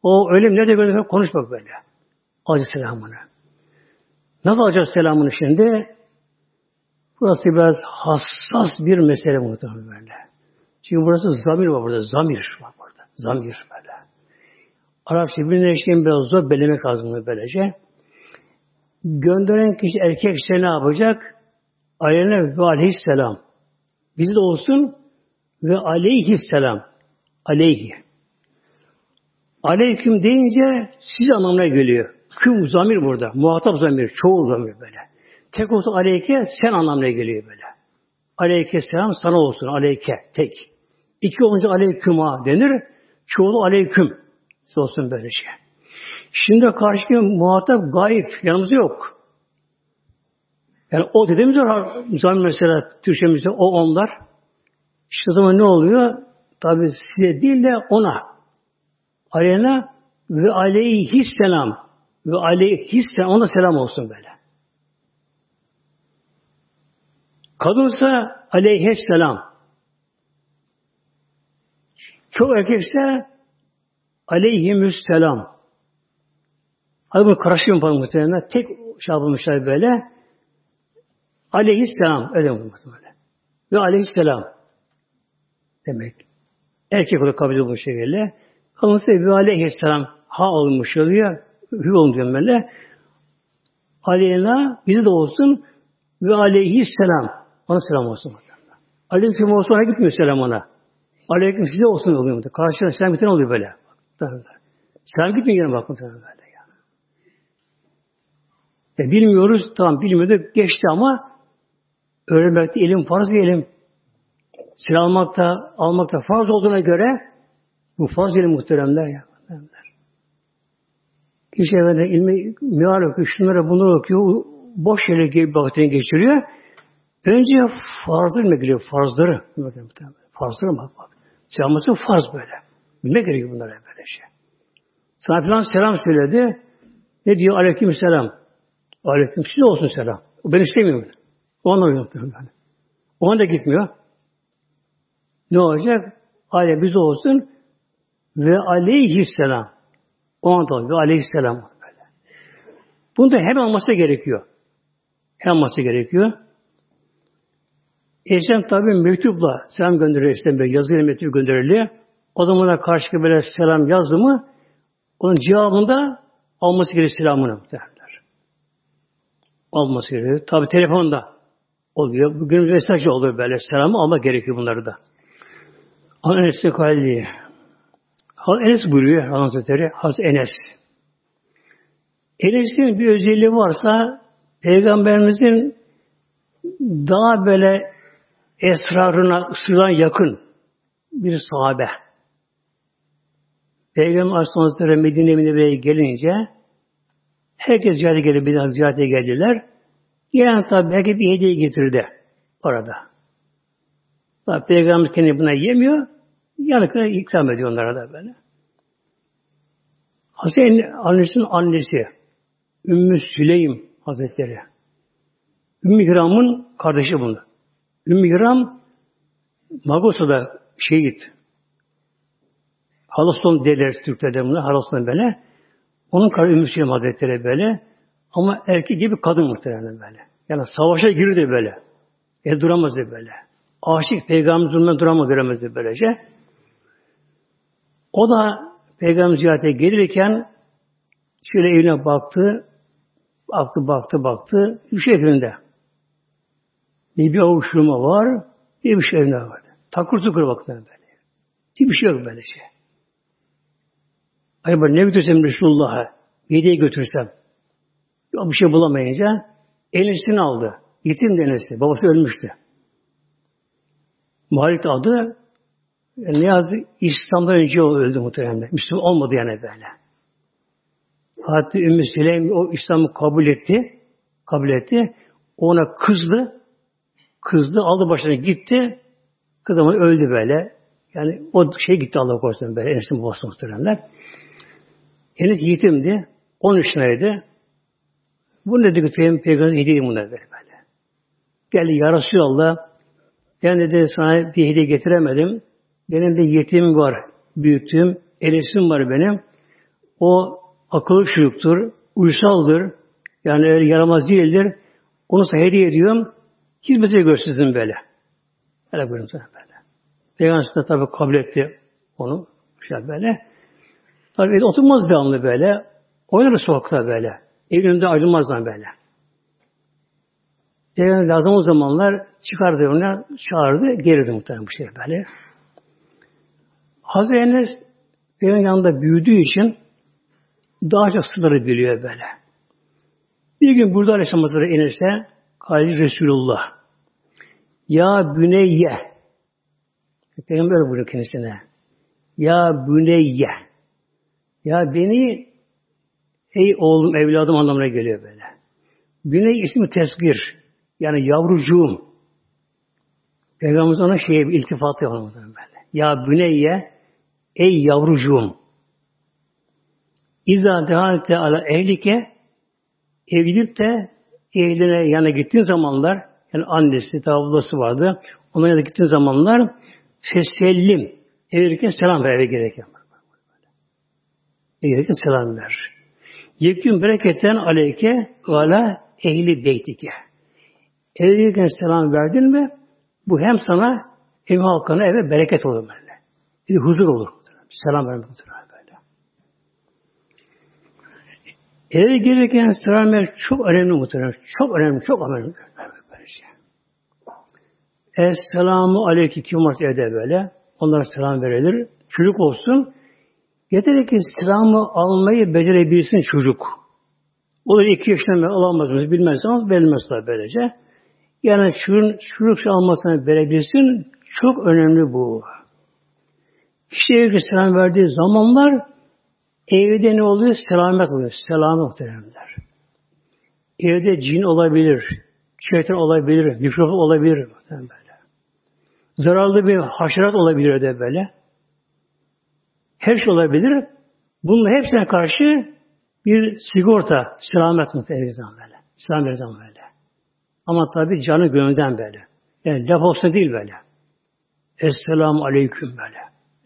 O ölüm nerede böyle konuşmak böyle. Alacak selamını. Nasıl alacak selamını şimdi? Burası biraz hassas bir mesele muhtemelen böyle. Çünkü burası zamir var burada. Zamir var burada. Zamir böyle. Arapça birbirine eşliğin biraz zor bellemek lazım böylece. Gönderen kişi erkekse ne yapacak? Aleyhine ve aleyhisselam. Bizde olsun ve aleyhisselam. Aleyhi. Aleyküm deyince siz anlamına geliyor. Küm zamir burada. Muhatap zamir. Çoğul zamir böyle. Tek olsa aleyke sen anlamına geliyor böyle. Aleyke selam sana olsun. Aleyke. Tek. İki olunca aleyküma denir. Çoğulu aleyküm. Olsun böyle şey. Şimdi karşıki muhatap gayip. Yanımızda yok. Yani o dediğimiz zaman mesela Türkçemizde o onlar. İşte o zaman ne oluyor? Tabi size değil de ona. Aleyna ve aleyhisselam ve aleyhisselam ona selam olsun böyle. Kadınsa aleyhisselam. Çok erkekse aleyhimüsselam. Hadi bunu karıştırın bana muhtemelen. Tek şey yapılmışlar böyle. Aleyhisselam. Öyle muhtemelen. Ve aleyhisselam. Demek. Erkek olarak kabul bu şekilde. Kadınsa ve aleyhisselam. Ha olmuş oluyor. Hü olmuyor böyle. Aleyna bizi de olsun ve aleyhisselam. Ona selam olsun. Aleyküm olsun ona gitmiyor selam ona. Aleyküm size olsun oluyor. Karşına selam giten oluyor böyle. Selam gitmiyor yine bak muhtemelen böyle. Yani. E, bilmiyoruz, tamam bilmiyorduk, geçti ama öğrenmekte ilim farz bir ilim. Silah almakta, almakta farz olduğuna göre bu farz ilim muhteremler ya. Kişi evvela ilmi meal okuyor, şunlara bunu okuyor, boş yere gibi vaktini geçiriyor. Önce farzları mı geliyor? Farzları. Farzları bak bak. Selamması farz böyle. Bilmek gerekiyor bunlara böyle şey. Sana falan selam söyledi. Ne diyor? Aleyküm selam. Aleyküm size olsun selam. Ben istemiyorum. O anlamıyor. Yani. O anda gitmiyor. Ne olacak? Ale biz olsun ve aleyhisselam. O anda ve aleyhisselam. Böyle. Bunu da hem alması gerekiyor. Hem alması gerekiyor. Eşem tabi mektupla selam gönderiyor işte böyle yazıyla mektup gönderiliyor. O zaman da karşı böyle selam yazdı mı onun cevabında alması gerekiyor selamını derler. Alması gerekiyor. Tabi telefonda oluyor. Bugün mesaj oluyor böyle. Selamı almak gerekiyor bunları da. Enes'in kalbi. Enes buyuruyor Hazretleri. Hazreti Enes. Enes'in bir özelliği varsa Peygamberimizin daha böyle esrarına, sırrına yakın bir sahabe. Peygamber Aleyhisselatü Medine Münevvere'ye gelince herkes ziyarete geldi, bir ziyarete geldiler. Yani tabi belki bir hediye getirdi orada. Tabi Peygamber kendi buna yemiyor, yanıkına ikram ediyor onlara da böyle. Hazreti annesinin annesi Ümmü Süleym Hazretleri. Ümmü Hiram'ın kardeşi bunu. Ümmü Hiram Magosa'da şehit. Halaston derler Türkler'de bunu. Halaston böyle. Onun karı Ümmü Süleym Hazretleri böyle. Ama erkek gibi kadın muhtemelen böyle. Yani savaşa girdi böyle. E duramazdı böyle. Aşık peygamber zulmünden duramaz göremezdi böylece. O da peygamber ziyarete gelirken şöyle evine baktı. Baktı, baktı, baktı. Üç evinde. Ne bir avuşturma var, ne bir şey ne var. Takır tukur bakın böyle. Hiçbir şey yok böyle şey. Acaba ne götürsem Resulullah'a? Hediye götürsem. Yok bir şey bulamayınca enesini aldı. Yetim denesi. Babası ölmüştü. Malik adı yani ne yazdı? İslam'dan önce o öldü muhtemelen. Müslüman olmadı yani böyle. Hatta Ümmü Süleym o İslam'ı kabul etti. Kabul etti. Ona kızdı. Kızdı. Aldı başına gitti. Kız ama öldü böyle. Yani o şey gitti Allah korusun böyle. Enes'in babası muhteremler. Enes yetimdi. 13 yaşındaydı. Bu ne dedi ki peygamber hediye bunlar böyle. Geldi ya Resulallah ben dedi sana bir hediye getiremedim. Benim de yetim var, büyüttüğüm, elesim var benim. O akıllı çocuktur, uysaldır. Yani yaramaz değildir. Onu size hediye ediyorum. Hizmete görsünüzün böyle. Öyle buyurun böyle. Peygamber de tabi kabul etti onu. Şey böyle. Tabi oturmaz anlı böyle. Oynarız sokakta böyle. Evinde ayrılmazlar böyle. Peygamber lazım o zamanlar çıkardı ona, çağırdı, gelirdi muhtemelen bu şey böyle. Hazreti Enes Peygamber yanında büyüdüğü için daha çok sınırı biliyor böyle. Bir gün burada Aleyhisselam Hazretleri Enes'e Halil Resulullah Ya Büneyye Peygamber buyuruyor kendisine Ya Büneyye Ya beni Ey oğlum, evladım anlamına geliyor böyle. Büney ismi tezgir. Yani yavrucuğum. Peygamberimiz ona şey iltifatı yapamadı böyle. Ya Büneyye Ey yavrucuğum. İza dehalte ala ehlike evlenip de ehline yana gittiğin zamanlar yani annesi, tablası vardı. Onlara yanına gittiğin zamanlar fesellim evlenirken selam ver eve gereken. Evlenirken selam ver. Yekün bereketten aleyke vala ehli beytike. Evlenirken selam verdin mi bu hem sana ev halkına eve bereket olur böyle. Bir huzur olur. Selam vermek böyle. Eve gelirken selam ver çok önemli muhtemelen. Çok önemli, çok önemli. Esselamu aleyküm kim varsa evde böyle. Onlara selam verilir. Çocuk olsun. Yeter ki selamı almayı becerebilsin çocuk. O da iki yaşından alamaz mı bilmez ama verilmez tabi böylece. Yani şunun çocuk almasını verebilsin çok önemli bu. Kişi evde selam verdiği zamanlar evde ne oluyor? Selamet oluyor. Selamet muhteremler. Evde cin olabilir, şeytan olabilir, mikrofon olabilir. Böyle. Zararlı bir haşerat olabilir de böyle. Her şey olabilir. Bunun hepsine karşı bir sigorta, selamet muhtemelen böyle. Selamet zaman böyle. Ama tabi canı gönülden böyle. Yani laf olsa değil böyle. Esselamu aleyküm böyle.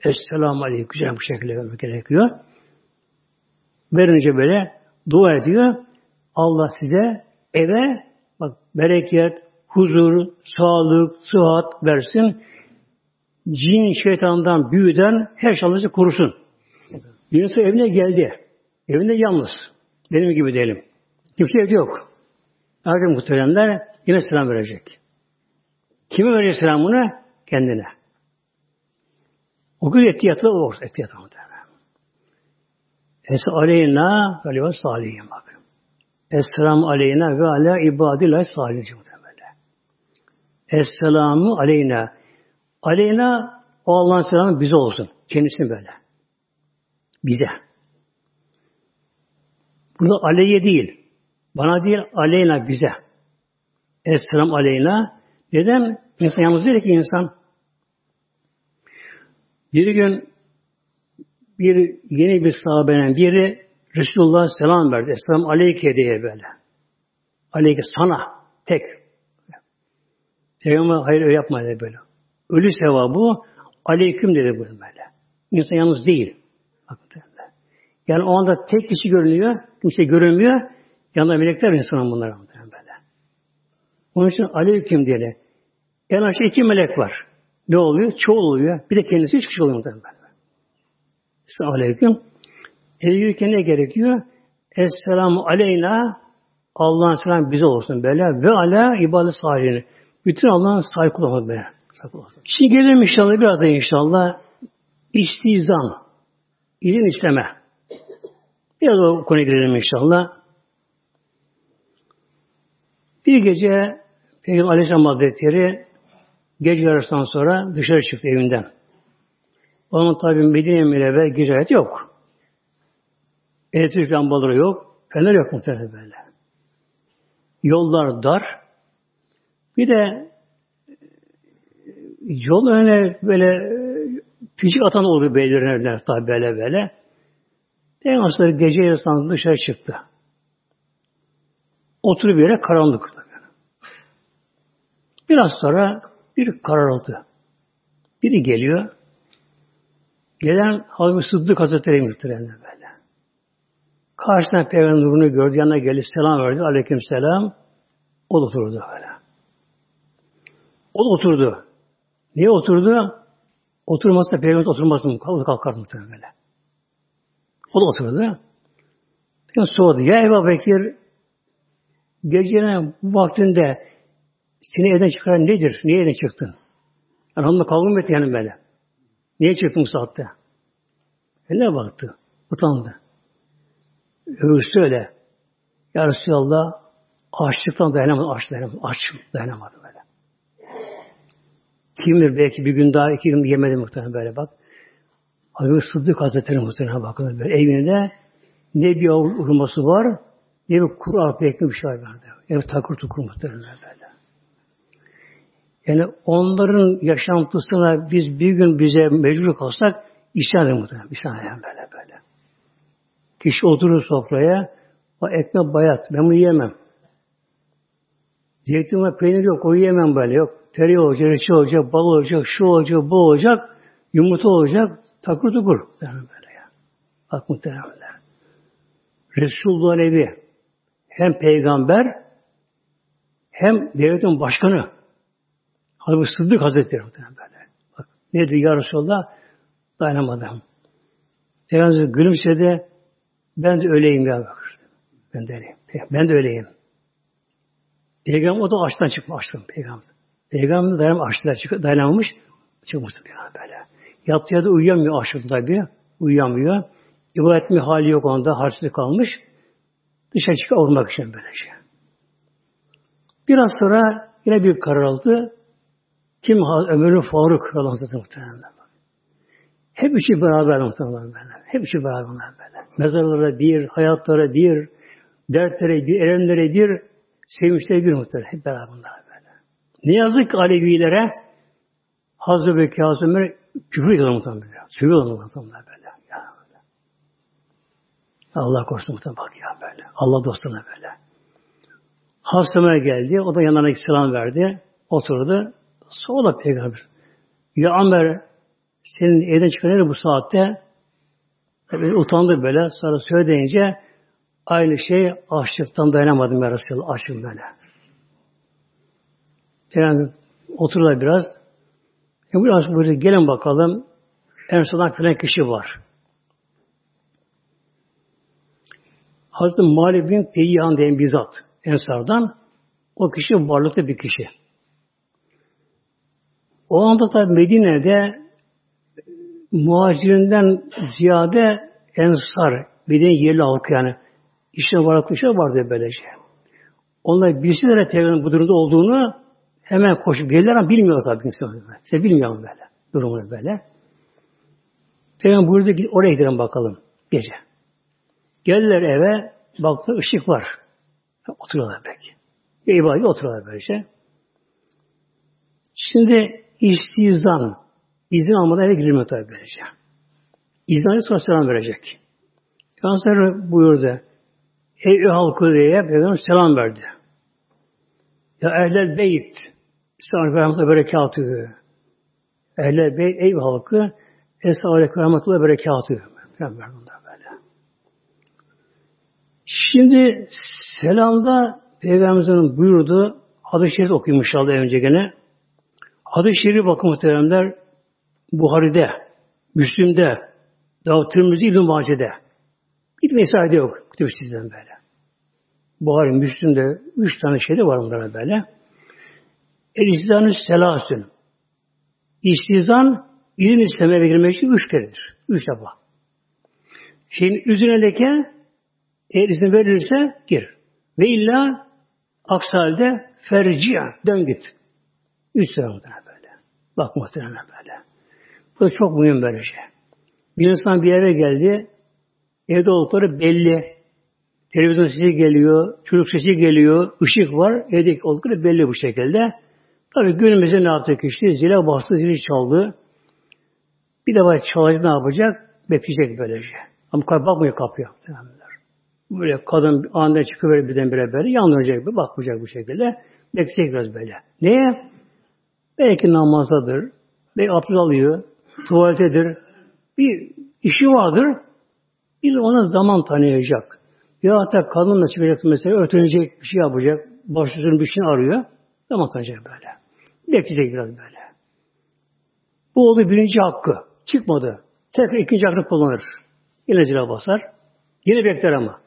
Esselamu aleyküm. Güzel bir şekilde gerekiyor. Verince böyle dua ediyor. Allah size eve bak bereket, huzur, sağlık, sıhhat versin. Cin, şeytandan, büyüden her şeyimizi korusun. Birisi evine geldi. Evinde yalnız. Benim gibi diyelim. Kimse evde yok. Erken muhteremler yine selam verecek. Kime verecek selamını? Kendine. O gün ehtiyatlı o ehtiyatlı muhtemelen. Es aleyna ve aleyhi salihin bak. Esselamu aleyna ve ala ibadillah salihin muhtemelen. Esselamu aleyna. Aleyna o Allah'ın selamı bize olsun. Kendisine böyle. Bize. Burada aleyye değil. Bana değil, aleyna bize. Esselam aleyna. Neden? İnsan yalnız değil ki insan. Bir gün bir yeni bir sahabenin biri Resulullah selam verdi. Esselam aleyke diye böyle. Aleyke sana. Tek. Peygamber hayır öyle yapma dedi böyle. Ölü sevabı aleyküm dedi böyle böyle. İnsan yalnız değil. Yani o anda tek kişi görünüyor, kimse görünmüyor. Yanında melekler insanın bunlar böyle. Onun için aleyküm diye. En aşağı iki melek var. Ne oluyor? Çoğul oluyor. Bir de kendisi üç kişi oluyor muhtemelen. Selamun aleyküm. Eve yürürken ne gerekiyor? Esselamu aleyna Allah'ın selam bize olsun böyle. Ve ala ibadet sahibini. Bütün Allah'ın sahip kullanmak böyle. Şimdi gelelim inşallah biraz da inşallah istizan. İzin isteme. Biraz o konuya girelim inşallah. Bir gece Peygamber Aleyhisselam Hazretleri gece yarısından sonra dışarı çıktı evinden. Onun tabi Medine Münevver gece yok. Elektrik lambaları yok. Fener yok muhtemelen böyle. Yollar dar. Bir de yol önüne böyle küçük atan oluyor belirlenler tabi böyle böyle. Peygamber gece yarısından dışarı çıktı. Oturup yere karanlık. Biraz sonra bir kararıldı. Biri geliyor. Gelen Hazreti Sıddık Hazretleri muhtemelen böyle. Karşısına Peygamber nurunu gördü, yanına gelip selam verdi. Aleyküm selam. O da oturdu böyle. O da oturdu. Niye oturdu? Oturmazsa Peygamber oturmaz mı? Kalkar, kalkar muhtemelen böyle. O da oturdu. Peygamber sordu. Ya Ebu Bekir gecenin vaktinde seni evden çıkaran nedir? Niye evden çıktın? Yani hanımla kavga mı etti yani böyle? Niye çıktın bu saatte? Eline baktı. Utandı. Öbürsü öyle. Ya Resulallah açlıktan dayanamadı. Aç dayanamadı. Aç dayanamadı böyle. Kimdir belki bir gün daha iki gün yemedi muhtemelen böyle bak. Hazreti Sıddık Hazretleri muhtemelen bakın böyle evinde ne bir hurması var ne bir kuru arpa ekmek bir şey var. Ev takır tukur muhtemelen böyle. Yani onların yaşantısına biz bir gün bize mecbur kalsak isyan eder muhtemelen. İsyan eder böyle böyle. Kişi oturur sofraya o ekmek bayat. Ben bunu yiyemem. Ve peynir yok. O yiyemem böyle. Yok. Tereyağı olacak, reçel olacak, bal olacak, şu olacak, bu olacak, yumurta olacak. Takır tukur. Böyle ya. Bak muhtemelen. Resulullah'ın evi hem peygamber hem devletin başkanı Hazreti Sıddık Hazretleri böyle. Bak, ne diyor ya Resulallah? Dayanamadım. Peygamber gülümsedi. Ben de öyleyim ya bakır. Ben de öyleyim. Ben de öyleyim. Peygamber o da açtan çıkmış açtım peygamber. Peygamber dayanam açtılar çıkıp dayanamamış. Çıkmıştı peygamber böyle. Yattığı yerde uyuyamıyor açtı tabi. Uyuyamıyor. İbadet mi hali yok onda. Harçlık kalmış. Dışarı çıkıp vurmak için böyle şey. Biraz sonra yine bir karar aldı. Kim? Ömer Faruk Radıyallahu Hazretleri muhtemelen. Hep üçü beraber muhtemelen böyle. Hep üçü beraber böyle. Mezarlara bir, hayatlara bir, dertlere bir, elemlere bir, sevinçlere bir muhtemelen. Hep beraber böyle. Ne yazık ki Alevilere Hazreti Bekir Hazreti Ömer küfür ediyorlar muhtemelen. Sövüyorlar muhtemelen böyle. Ya böyle. Allah korusun muhtemelen bak ya böyle. Allah dostuna böyle. Hazreti Ömer geldi. O da yanlarına selam verdi. Oturdu. Sonra peygamber. Ya Ömer senin evden çıkan bu saatte? Tabi utandı böyle. Sonra söyleyince aynı şey açlıktan dayanamadım ya Resulallah. Açım böyle. Yani oturdular biraz. E biraz burada gelin bakalım. En sonunda filan kişi var. Hazreti Malik bin Teyyan diyen bir zat. Ensardan. O kişi varlıklı bir kişi. O anda tabi Medine'de muhacirinden ziyade ensar, Medine yerli halkı yani işte var kuşa vardı böylece. Onlar bilseler Peygamber'in bu durumda olduğunu hemen koşup gelirler ama bilmiyor tabii kimse. Size bilmiyor böyle. Durumunu böyle. Peygamber burada oraya gidelim bakalım gece. Geldiler eve baktı ışık var. Oturuyorlar belki. İbadet oturuyorlar böylece. Şimdi istizan. izin almadan eve girilmiyor tabi böylece. İznanı sonra selam verecek. Peygamber buyurdu. Ey halkı diye Peygamber selam verdi. Ya ehlel beyt. Selamun Aleyküm berekatühü. Ehlel beyt ey halkı Esselamu Aleyküm Rahmetullah Berekatühü. Peygamber bunlar böyle. Şimdi selamda Peygamberimizin buyurdu hadis-i şerif okuyayım inşallah önce gene. Hadis-i şerif bakın muhteremler Buhari'de, Müslim'de, Davut Tirmizi İbn-i Mace'de. Bir mesaide yok kütüb sizden böyle. Buhari, Müslim'de üç tane şeyde var onlara böyle. El istizanı selasün. İstizan izin istemeye girmek için üç keredir. Üç defa. Şeyin üzerine leke eğer izin verilirse gir. Ve illa aksi halde ferciya dön git. Üç sene muhtemelen böyle. Bak muhtemelen böyle. Bu da çok mühim böyle şey. Bir insan bir eve geldi, evde oldukları belli. Televizyon sesi geliyor, çocuk sesi geliyor, ışık var, evdeki oldukları belli bu şekilde. Tabi günümüzde ne yaptı kişi? Zile bastı, zili çaldı. Bir de var çalacak ne yapacak? Bekleyecek böylece. Ama bakmıyor kapıya. Böyle kadın anında çıkıverir birdenbire böyle. Yanlayacak, bakmayacak bu şekilde. Bekleyecek biraz böyle. Neye? Belki namazdadır. Belki abdest alıyor. Tuvaletedir. bir işi vardır. Bir ona zaman tanıyacak. Ya hatta kadınla çıkacak mesela örtünecek bir şey yapacak. Başlısının bir şey arıyor. Zaman tanıyacak böyle. Bekleyecek biraz böyle. Bu oldu birinci hakkı. Çıkmadı. Tekrar ikinci hakkı kullanır. Yine zila basar. Yine bekler ama.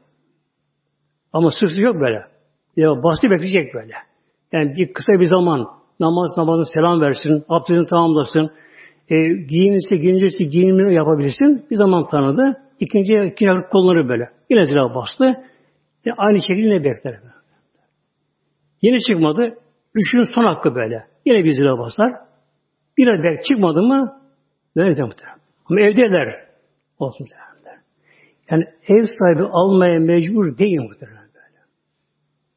Ama sık yok böyle. Ya bastı bekleyecek böyle. Yani bir kısa bir zaman namaz namazı selam versin, abdestini tamamlasın, e, giyinirse giyinirse giyinimini yapabilirsin. Bir zaman tanıdı. İkinci, ikinci kolları böyle. Yine zila bastı. E, aynı şekilde bekler. Yine çıkmadı. Üçünün son hakkı böyle. Yine bir zila basar. Biraz bek çıkmadı mı böyle de muhtemelen. Ama evdeler. Olsun muhtemelen. Yani ev sahibi almaya mecbur değil muhtemelen.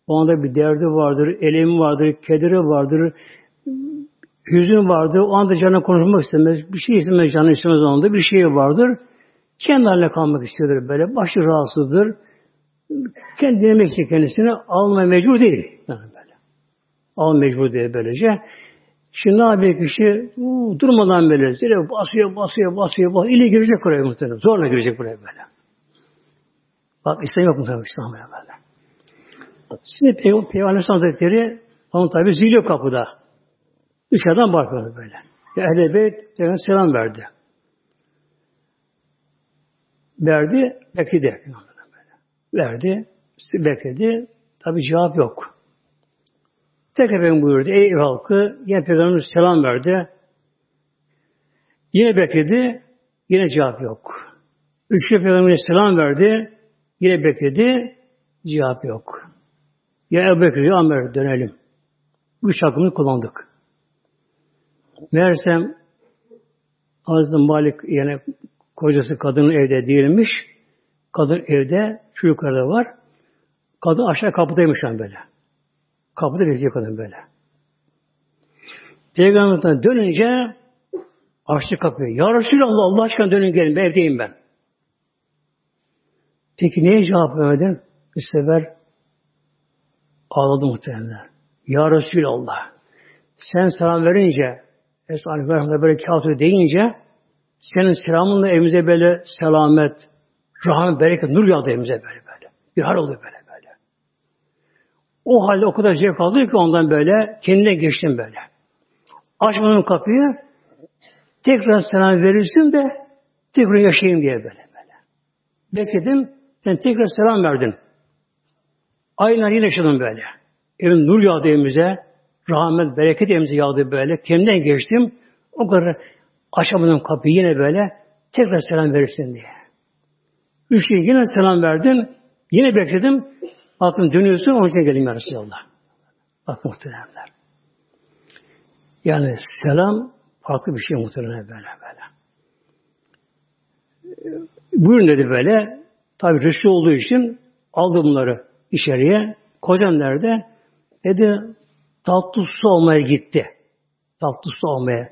O anda bir derdi vardır, elemi vardır, kederi vardır, hüzün vardır. O anda canına konuşmak istemez. Bir şey istemez, canı istemez o anda. Bir şey vardır. Kendi haline kalmak istiyordur böyle. Başı rahatsızdır. Kendi dinlemek için kendisini almaya mecbur değil. Yani böyle. Al mecbur değil böylece. Şimdi ne yapıyor kişi? Uu, durmadan böyle zire basıyor, basıyor, basıyor, basıyor. İle girecek oraya muhtemelen. Zorla girecek buraya böyle. Bak İslam yok muhtemelen İslam böyle. Şimdi Peygamber, Peygamber Hazretleri onun tabi zil yok kapıda. Dışarıdan bakıyor böyle. Ya Ehl-i Beyt selam verdi. Verdi, bekledi. Verdi, bekledi. Tabi cevap yok. Tek efendim buyurdu. Ey halkı, yine Peygamber selam verdi. Yine bekledi, yine cevap yok. Üçüncü Peygamber selam verdi, yine bekledi, cevap yok. Ya Ebu Bekir, ya Ömer dönelim. Üç hakkımızı kullandık. Meğersem Hazreti Malik yani kocası kadının evde değilmiş. Kadın evde, çocukları da var. Kadın aşağı kapıdaymış an böyle. Kapıda bekliyor kadın böyle. Peygamber'den dönünce açtı kapıyı. Ya Resulallah Allah aşkına dönün gelin ben evdeyim ben. Peki neye cevap vermedin? Bir sefer ağladı muhtemelen. Ya Resulallah sen selam verince Verham'da böyle kağıtı deyince senin selamınla evimize böyle selamet, rahmet, bereket, nur yağdı evimize böyle böyle. Bir hal oldu böyle. O halde o kadar zevk aldı ki ondan böyle kendine geçtim böyle. Açmadım kapıyı tekrar selam verirsin de tekrar yaşayayım diye böyle böyle. Bekledim sen tekrar selam verdin. Aynen yine yaşadım böyle. Evin nur yağdı evimize. Rahmet, bereket evimize yağdı böyle. Kendimden geçtim. O kadar açamadım kapıyı yine böyle. Tekrar selam verirsin diye. Üç gün yine selam verdin. Yine bekledim. Baktım dönüyorsun, onun için gelin ya Resulallah. Bak muhteremler. Yani selam farklı bir şey muhteremler böyle böyle. Buyurun dedi böyle. Tabi Resul olduğu için aldı bunları içeriye. Kocam nerede? Dedi tatlı su olmaya gitti. Tatlı su olmaya.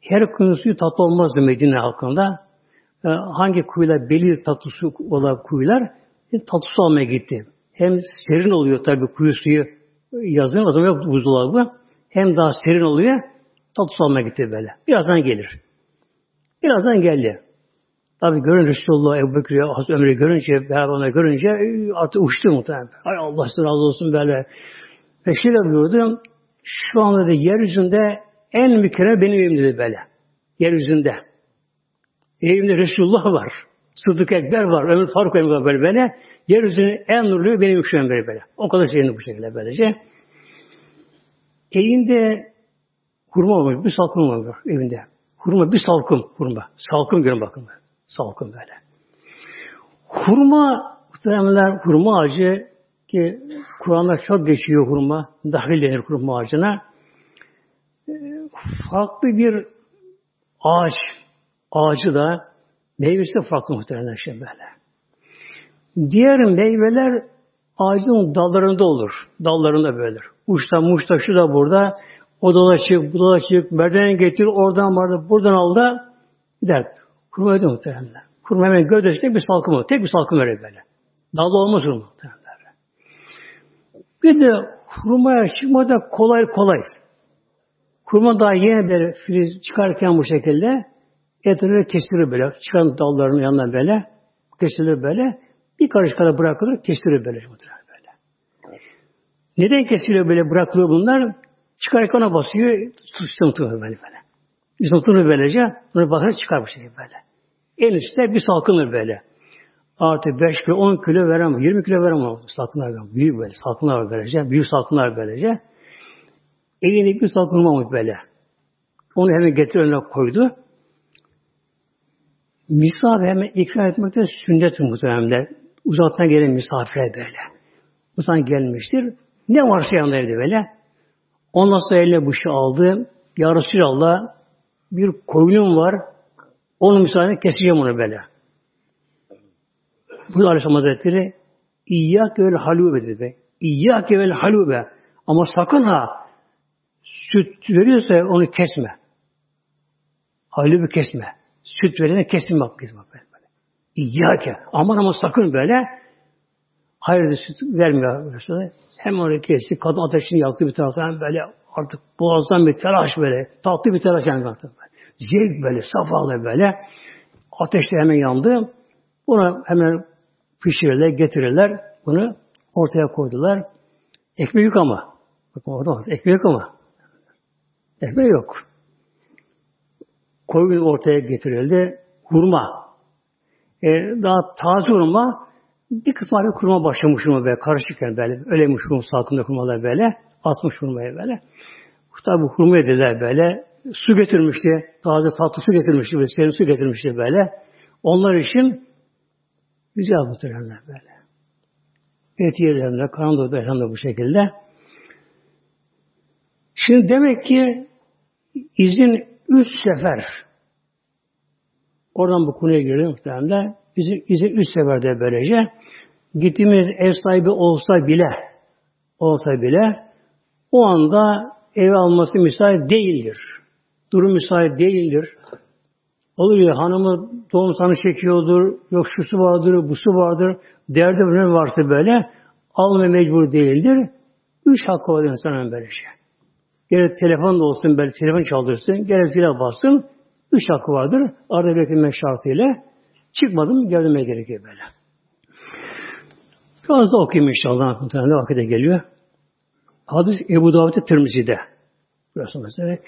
Her kuyunun suyu tatlı olmazdı Medine halkında. Ee, hangi kuyular belli tatlı su olan kuyular tatlı su almaya gitti. Hem serin oluyor tabi kuyu suyu yazın o zaman yok buzdolabı. Hem daha serin oluyor. Tatlı su almaya gitti böyle. Birazdan gelir. Birazdan geldi. Tabi görün Resulullah Ebu Bekir'i, Hazreti Ömer'i görünce, beraber onu görünce artık uçtu muhtemelen. Ay Allah size razı olsun böyle. Ve şöyle buyurdu. Şu anda da yeryüzünde en mükerrem benim evim dedi böyle. Yeryüzünde. Evimde Resulullah var. Sıddık Ekber var. Ömür Faruk Emir var böyle böyle. Yeryüzünün en nurlu benim üşüyen böyle böyle. O kadar şeyini bu şekilde böylece. Evinde hurma olmuş. Bir salkım olmuş evinde. Hurma bir salkım hurma. Salkım görün bakın. Salkım böyle. Hurma muhtemelenler hurma ağacı ki Kur'an'da çok geçiyor hurma. Dahil denir hurma ağacına. Ee, farklı bir ağaç ağacı da meyvesi de farklı muhtemelen şey böyle. Diğer meyveler ağacın dallarında olur. Dallarında böyledir. Uçta, muşta, şu da burada. O dolaşık, bu dolaşık, merdiven getir, oradan vardı, buradan al da gider. Kurma öyle muhtemelen. Kurma hemen gövdesinde bir salkım olur. Tek bir salkım öyle böyle. Dalda olmaz olur muhtemelen. Bir de hurmaya çıkma kolay kolay. Kurma daha yeni bir filiz çıkarken bu şekilde Etleri kesilir böyle. Çıkan dallarının yanından böyle. Kesilir böyle. Bir karış kadar bırakılır. Kesilir böyle. böyle. Neden kesiliyor böyle bırakılıyor bunlar? Çıkarken ona basıyor. Tutuyor böyle böyle. Tutuyor böylece. Bunu bakar çıkar bir şey böyle. En üstte bir salkınır böyle. Artı 5 kilo, 10 kilo veremem. 20 kilo veremem. Salkınlar. Büyük böyle. Salkınlar böylece. Büyük salkınlar böylece. Elindeki bir salkınmamış böyle. Onu hemen getir önüne koydu. Misafir hemen ikram etmek de sünnet muhtemelen. Uzaktan gelen misafire böyle. Uzaktan gelmiştir. Ne varsa yanında evde böyle. Ondan sonra eline bu şey aldı. Ya Resulallah bir koyunum var. Onu müsaade keseceğim onu böyle. Bu Aleyhisselam Hazretleri İyyâke vel halûbe dedi. İyyâke vel halûbe. Ama sakın ha süt veriyorsa onu kesme. Halûbe kesme. Süt verene kesme. Kesme böyle. İyyâke. Aman ama sakın böyle hayır süt vermiyor. Resulullah. Hem onu kesti. Kadın ateşini yaktı bir taraftan böyle artık boğazdan bir telaş böyle. Tatlı bir telaş yani. Zevk böyle, safalı böyle. Ateşte hemen yandı. Buna hemen pişirirler, getirirler. Bunu ortaya koydular. Ekmek yok ama. Bakın orada ekmek yok ama. Ekmek yok. Koyun ortaya getirildi. Hurma. E, daha taze hurma bir kısmı da kurma başlamış hurma böyle karışıkken böyle. Öyleymiş hurma salkımda hurmalar böyle. Atmış hurmayı böyle. Tabi hurma yediler böyle. Su getirmişti. Taze tatlı su getirmişti. Böyle, serin su getirmişti böyle. Onlar için Güzel muhteremler böyle. Et yerlerinde, doydu elhamdülillah bu şekilde. Şimdi demek ki izin üç sefer oradan bu konuya giriyor muhtemelen. Izin, izin üç seferde böylece gittiğimiz ev sahibi olsa bile olsa bile o anda ev alması müsait değildir. Durum müsait değildir. Olur ya hanımı doğum sanı çekiyordur, yok şusu vardır, busu vardır, derdi ne varsa böyle almaya mecbur değildir. Üç hakkı var insanın böyle şey. Gerek telefon da olsun, böyle telefon çaldırsın, gerek zile bassın, üç hakkı vardır. Arada beklemek şartıyla çıkmadım, gelmeye gerekiyor böyle. Biraz da okuyayım inşallah. Ne vakite geliyor. Hadis Ebu Davud'da Tirmizi'de. Burası mesela.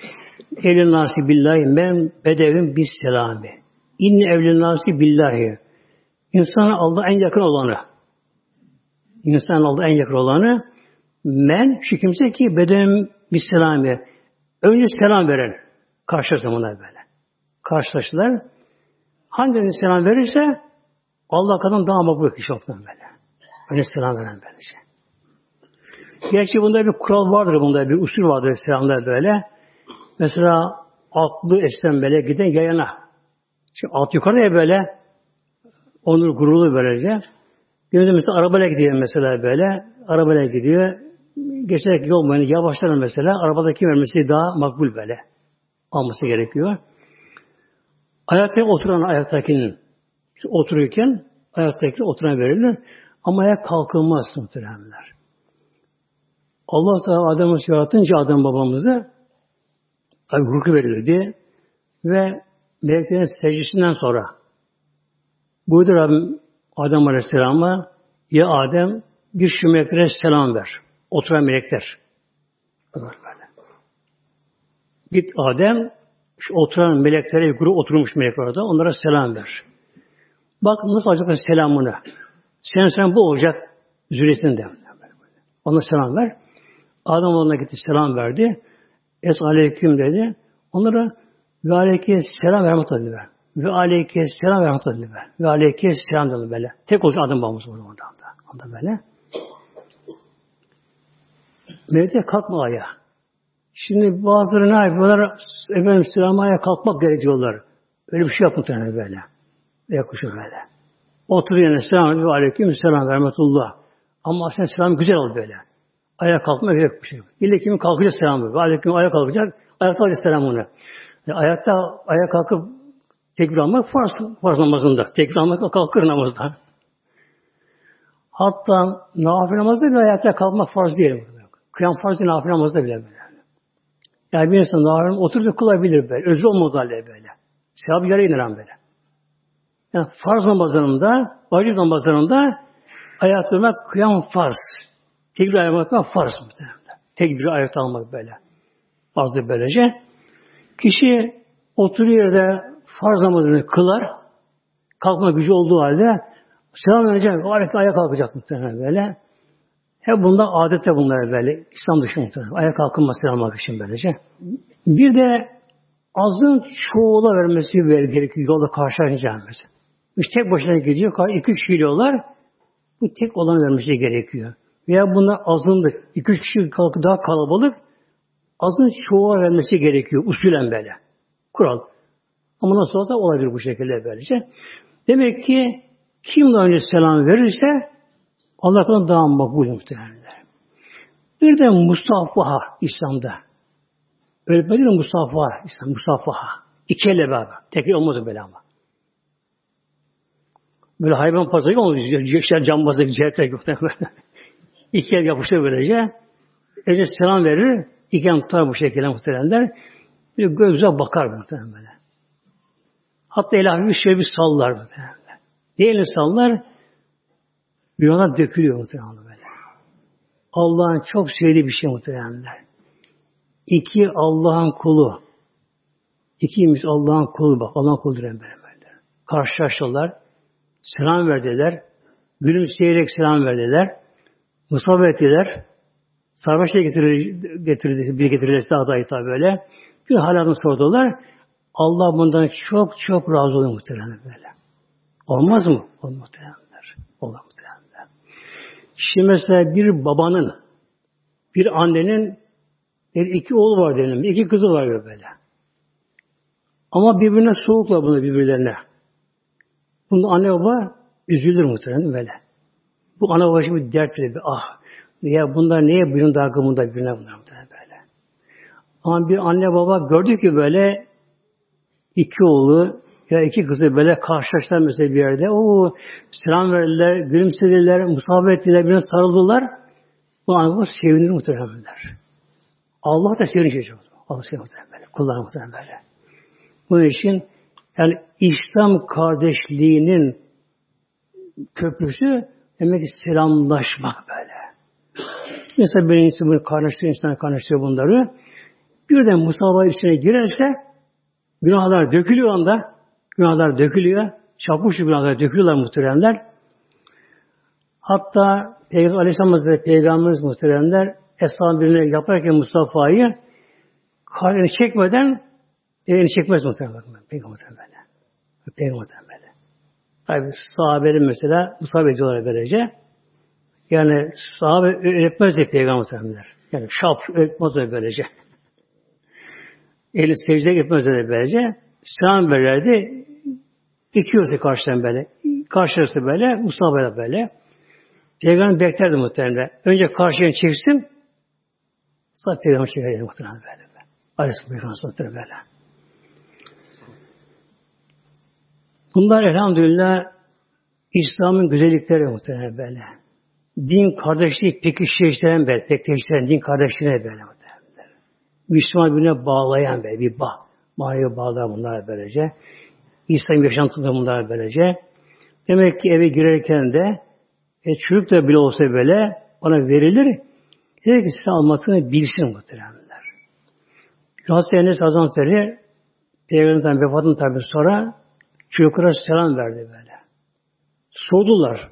Evlin nasi billahi men bedevin bis selami. İnne evlin nasi billahi. İnsan Allah en yakın olanı. İnsan Allah en yakın olanı men şu kimse ki bedevin bis selami. Önce selam veren. Karşılaştılar bunlar böyle. Karşılaştılar. Hangi selam verirse Allah kadın daha makbul kişi oldu böyle. Önce selam veren böylece. Gerçi bunda bir kural vardır, bunda bir usul vardır selamlar böyle. Mesela atlı esen böyle giden yayana. Şimdi at yukarıya böyle onur gururlu böylece. Günümüzde mesela arabayla gidiyor mesela böyle. Arabayla gidiyor. Geçerek yol boyunca yavaşlar mesela. Arabadaki vermesi daha makbul böyle. Alması gerekiyor. Ayakta oturan ayaktakinin otururken ayaktaki oturan verilir. Ama ayak kalkılmaz muhtemelenler. Allah Teala Adem'i yaratınca Adem babamızı tabi hukuku verildi ve meleklerin secdesinden sonra buyurdu Rabbim Adem Aleyhisselam'a ya Adem bir şu meleklere selam ver. Oturan melekler. Git Adem şu oturan meleklere yukarı oturmuş melekler orada. Onlara selam ver. Bak nasıl alacaklar selamını. Sen sen bu olacak zürriyetinde. Ona selam ver. Adam ona gitti selam verdi. Es aleyküm dedi. Onlara ve aleyke selam ve rahmet dedi. Ve aleyke selam ve rahmet dedi. Ve aleyke selam dedi böyle. Tek olsun adım babamız orada. Orada böyle. Melekler kalkma ayağa. Şimdi bazıları ne yapıyorlar? Efendim selamaya kalkmak gerekiyorlar. Öyle bir şey yapın tane böyle. Yakışıyor böyle. Oturuyor yani selam ve aleyküm selam ve rahmetullah. Ama sen selam güzel ol böyle. Ayağa kalkma gerek bir şey yok. İlle kimin kalkacak selamı. Aleyküm ayağa kalkacak. Ayakta alacak selam onu. Yani ayakta ayağa kalkıp tekbir almak farz, farz namazında. Tekbir almak kalkır namazda. Hatta nafile namazda bile ayakta kalkmak farz değil. Kıyam farz değil, nafile namazda bile böyle. Yani bir insan nafile oturup kılabilir böyle. Özür olmadı halde böyle. Sevap yarı iner böyle. Yani farz namazlarında, vacip namazlarında ayakta durmak kıyam farz. Tekbir ayakta farz muhtemelen. Tekbir ayakta almak böyle. Farzdır böylece. Kişi oturuyor yerde farz namazını kılar. Kalkma gücü olduğu halde selam verecek. O hareket ayağa kalkacak muhtemelen böyle. Hep bunda adette bunlar böyle. İslam dışı muhtemelen. Ayağa kalkılması selam için böylece. Bir de azın çoğula vermesi gerekiyor yolda karşılaşacağımız. İşte tek başına gidiyor. iki üç geliyorlar. Bu tek olan vermesi gerekiyor. Veya buna azınlık. iki üç kişi daha kalabalık. Azın çoğula vermesi gerekiyor. Usulen böyle. Kural. Ama nasıl olsa olabilir bu şekilde böylece. Demek ki kim daha önce selam verirse Allah kadar daha makbul muhtemelen. Bir de Mustafa İslam'da. Öyle böyle Mustafa İslam, Mustafa. İki elle beraber. Tek olmaz böyle ama. Böyle hayvan pazarı olmaz. İşte cambazı, cihetler yok. İki el yapıştır böylece. Önce selam verir. İki el tutar bu şekilde muhtemelenler. Bir gözle bakar böyle. Hatta ilahi bir şey bir sallar muhtemelen. Diğerini sallar. Günahlar dökülüyor muhtemelen böyle. Allah'ın çok sevdiği bir şey muhtemelenler. İki Allah'ın kulu. İkimiz Allah'ın kulu bak. Allah'ın kulu diren. Karşılaştılar. Selam verdiler. Gülümseyerek selam verdiler. Musabe ettiler. Sarmaşa getirdi, getirdi, bir getirildi daha da tabi böyle. Bir halatını sordular. Allah bundan çok çok razı oluyor muhtemelen böyle. Olmaz mı? Olmaz muhtemelenler. Olmaz muhtemelenler. Şimdi mesela bir babanın, bir annenin bir iki oğlu var diyelim, iki kızı var böyle. Ama birbirine soğuklar bunu birbirlerine. Bunu anne baba üzülür muhtemelen böyle. Bu ana baba şimdi dert bir ah ya bunlar niye bunun dargımında birbirine bunlar muhtemelen böyle. Ama bir anne baba gördü ki böyle iki oğlu ya iki kızı böyle karşılaştılar mesela bir yerde. O selam verdiler, gülümsediler, musabet ettiler, birine sarıldılar. Bu anne baba sevinir muhtemelenler. Allah da sevinecek. Allah sevinir muhtemelen. Kullar muhtemelen böyle. Bunun için yani İslam kardeşliğinin köprüsü demek ki selamlaşmak böyle. Mesela bir insan bunu kardeşliği insan kardeşliği bunları birden musabba içine girerse günahlar dökülüyor anda günahlar dökülüyor. Çapmış günahlar dökülüyorlar muhteremler. Hatta Peygamber Aleyhisselam Hazretleri Peygamberimiz muhteremler Esra birine yaparken Mustafa'yı kalbini çekmeden elini çekmez muhteremler. Peygamber böyle. Peygamber böyle. Tabi sahabelerin mesela Mustafa ediyorlar böylece. Yani sahabe öğretmez de peygamber muhtemelen. Yani şap öğretmez de böylece. Eli secde etmez de böylece. Selam verirdi. İkiyorsa karşıdan böyle. Karşılarsa böyle. Da böyle. Peygamber beklerdi muhtemelen. Önce karşıya çeksin. Sonra peygamber çekerdi muhtemelen böyle. Aleyhisselam böyle. Bunlar elhamdülillah İslam'ın güzellikleri muhtemelen böyle. Din kardeşliği pekiştiren böyle, pekiştiren din kardeşliğine böyle muhtemelen. Müslüman birbirine bağlayan böyle bir bağ. Manevi bağlar bunlar böylece. İslam yaşantıda bunlar böylece. Demek ki eve girerken de e, çocuk da bile olsa böyle ona verilir. Diyor ki size almatını bilsin muhtemelenler. Hazreti Enes Hazretleri Peygamber'den vefatın tabi sonra çocuklara selam verdi böyle. Sordular.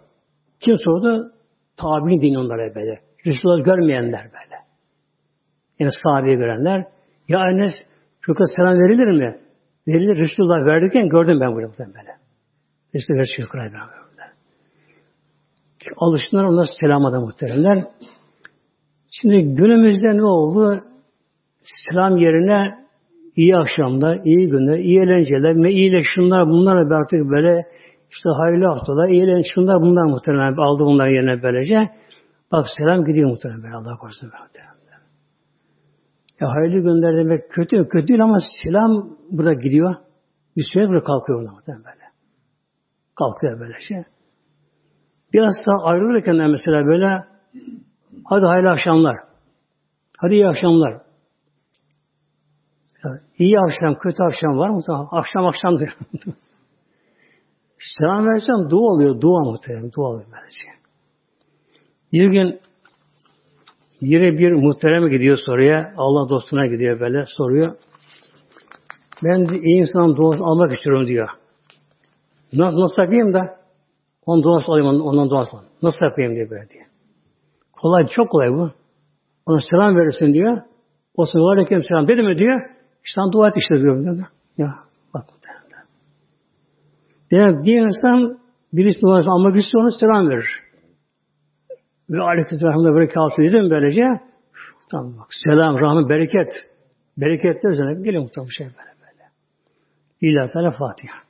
Kim sordu? Tabi'in dini onlara böyle. Resulullah görmeyenler böyle. Yani sahabeye görenler. Ya Enes çocuklara selam verilir mi? Verilir. Resulullah verirken gördüm ben bunu böyle. Resulullah verir çocuklara beraber. Alıştılar onlar selama muhteremler. Şimdi günümüzde ne oldu? Selam yerine iyi akşamlar, iyi günler, iyi eğlenceler ve iyi şunlar bunlar artık böyle işte hayırlı haftalar, iyi eğlence şunlar bunlar muhtemelen aldı bunlar yerine böylece. Bak selam gidiyor muhtemelen böyle Allah korusun muhtemelen. Ya hayırlı günler demek kötü kötü değil ama selam burada gidiyor. Bir süre burada kalkıyor muhtemelen böyle. Kalkıyor böyle şey. Biraz daha ayrılırken mesela böyle hadi hayırlı akşamlar. Hadi iyi akşamlar. İyi akşam, kötü akşam var mı? Akşam akşam diyor. Selam versem dua oluyor. Dua muhtemelen. Dua oluyor böylece. Bir gün yine bir muhterem gidiyor soruya. Allah dostuna gidiyor böyle soruyor. Ben iyi insan duası almak istiyorum diyor. Nasıl, nasıl yapayım da? Onun duası alayım, onun duası alayım. Nasıl yapayım diye böyle diye. Kolay, çok kolay bu. Ona selam verirsin diyor. O sırada aleyküm selam dedi mi diyor. İşte dua et işte diyor. Ya bak. Demek bir insan birisi numarası almak istiyor ona selam verir. Ve aleyküm selam böyle kalsın dedim böylece. Tamam bak. Selam, rahmet, bereket. Bereketler üzerine gelin muhtemelen şey böyle böyle. İlahi Fatiha.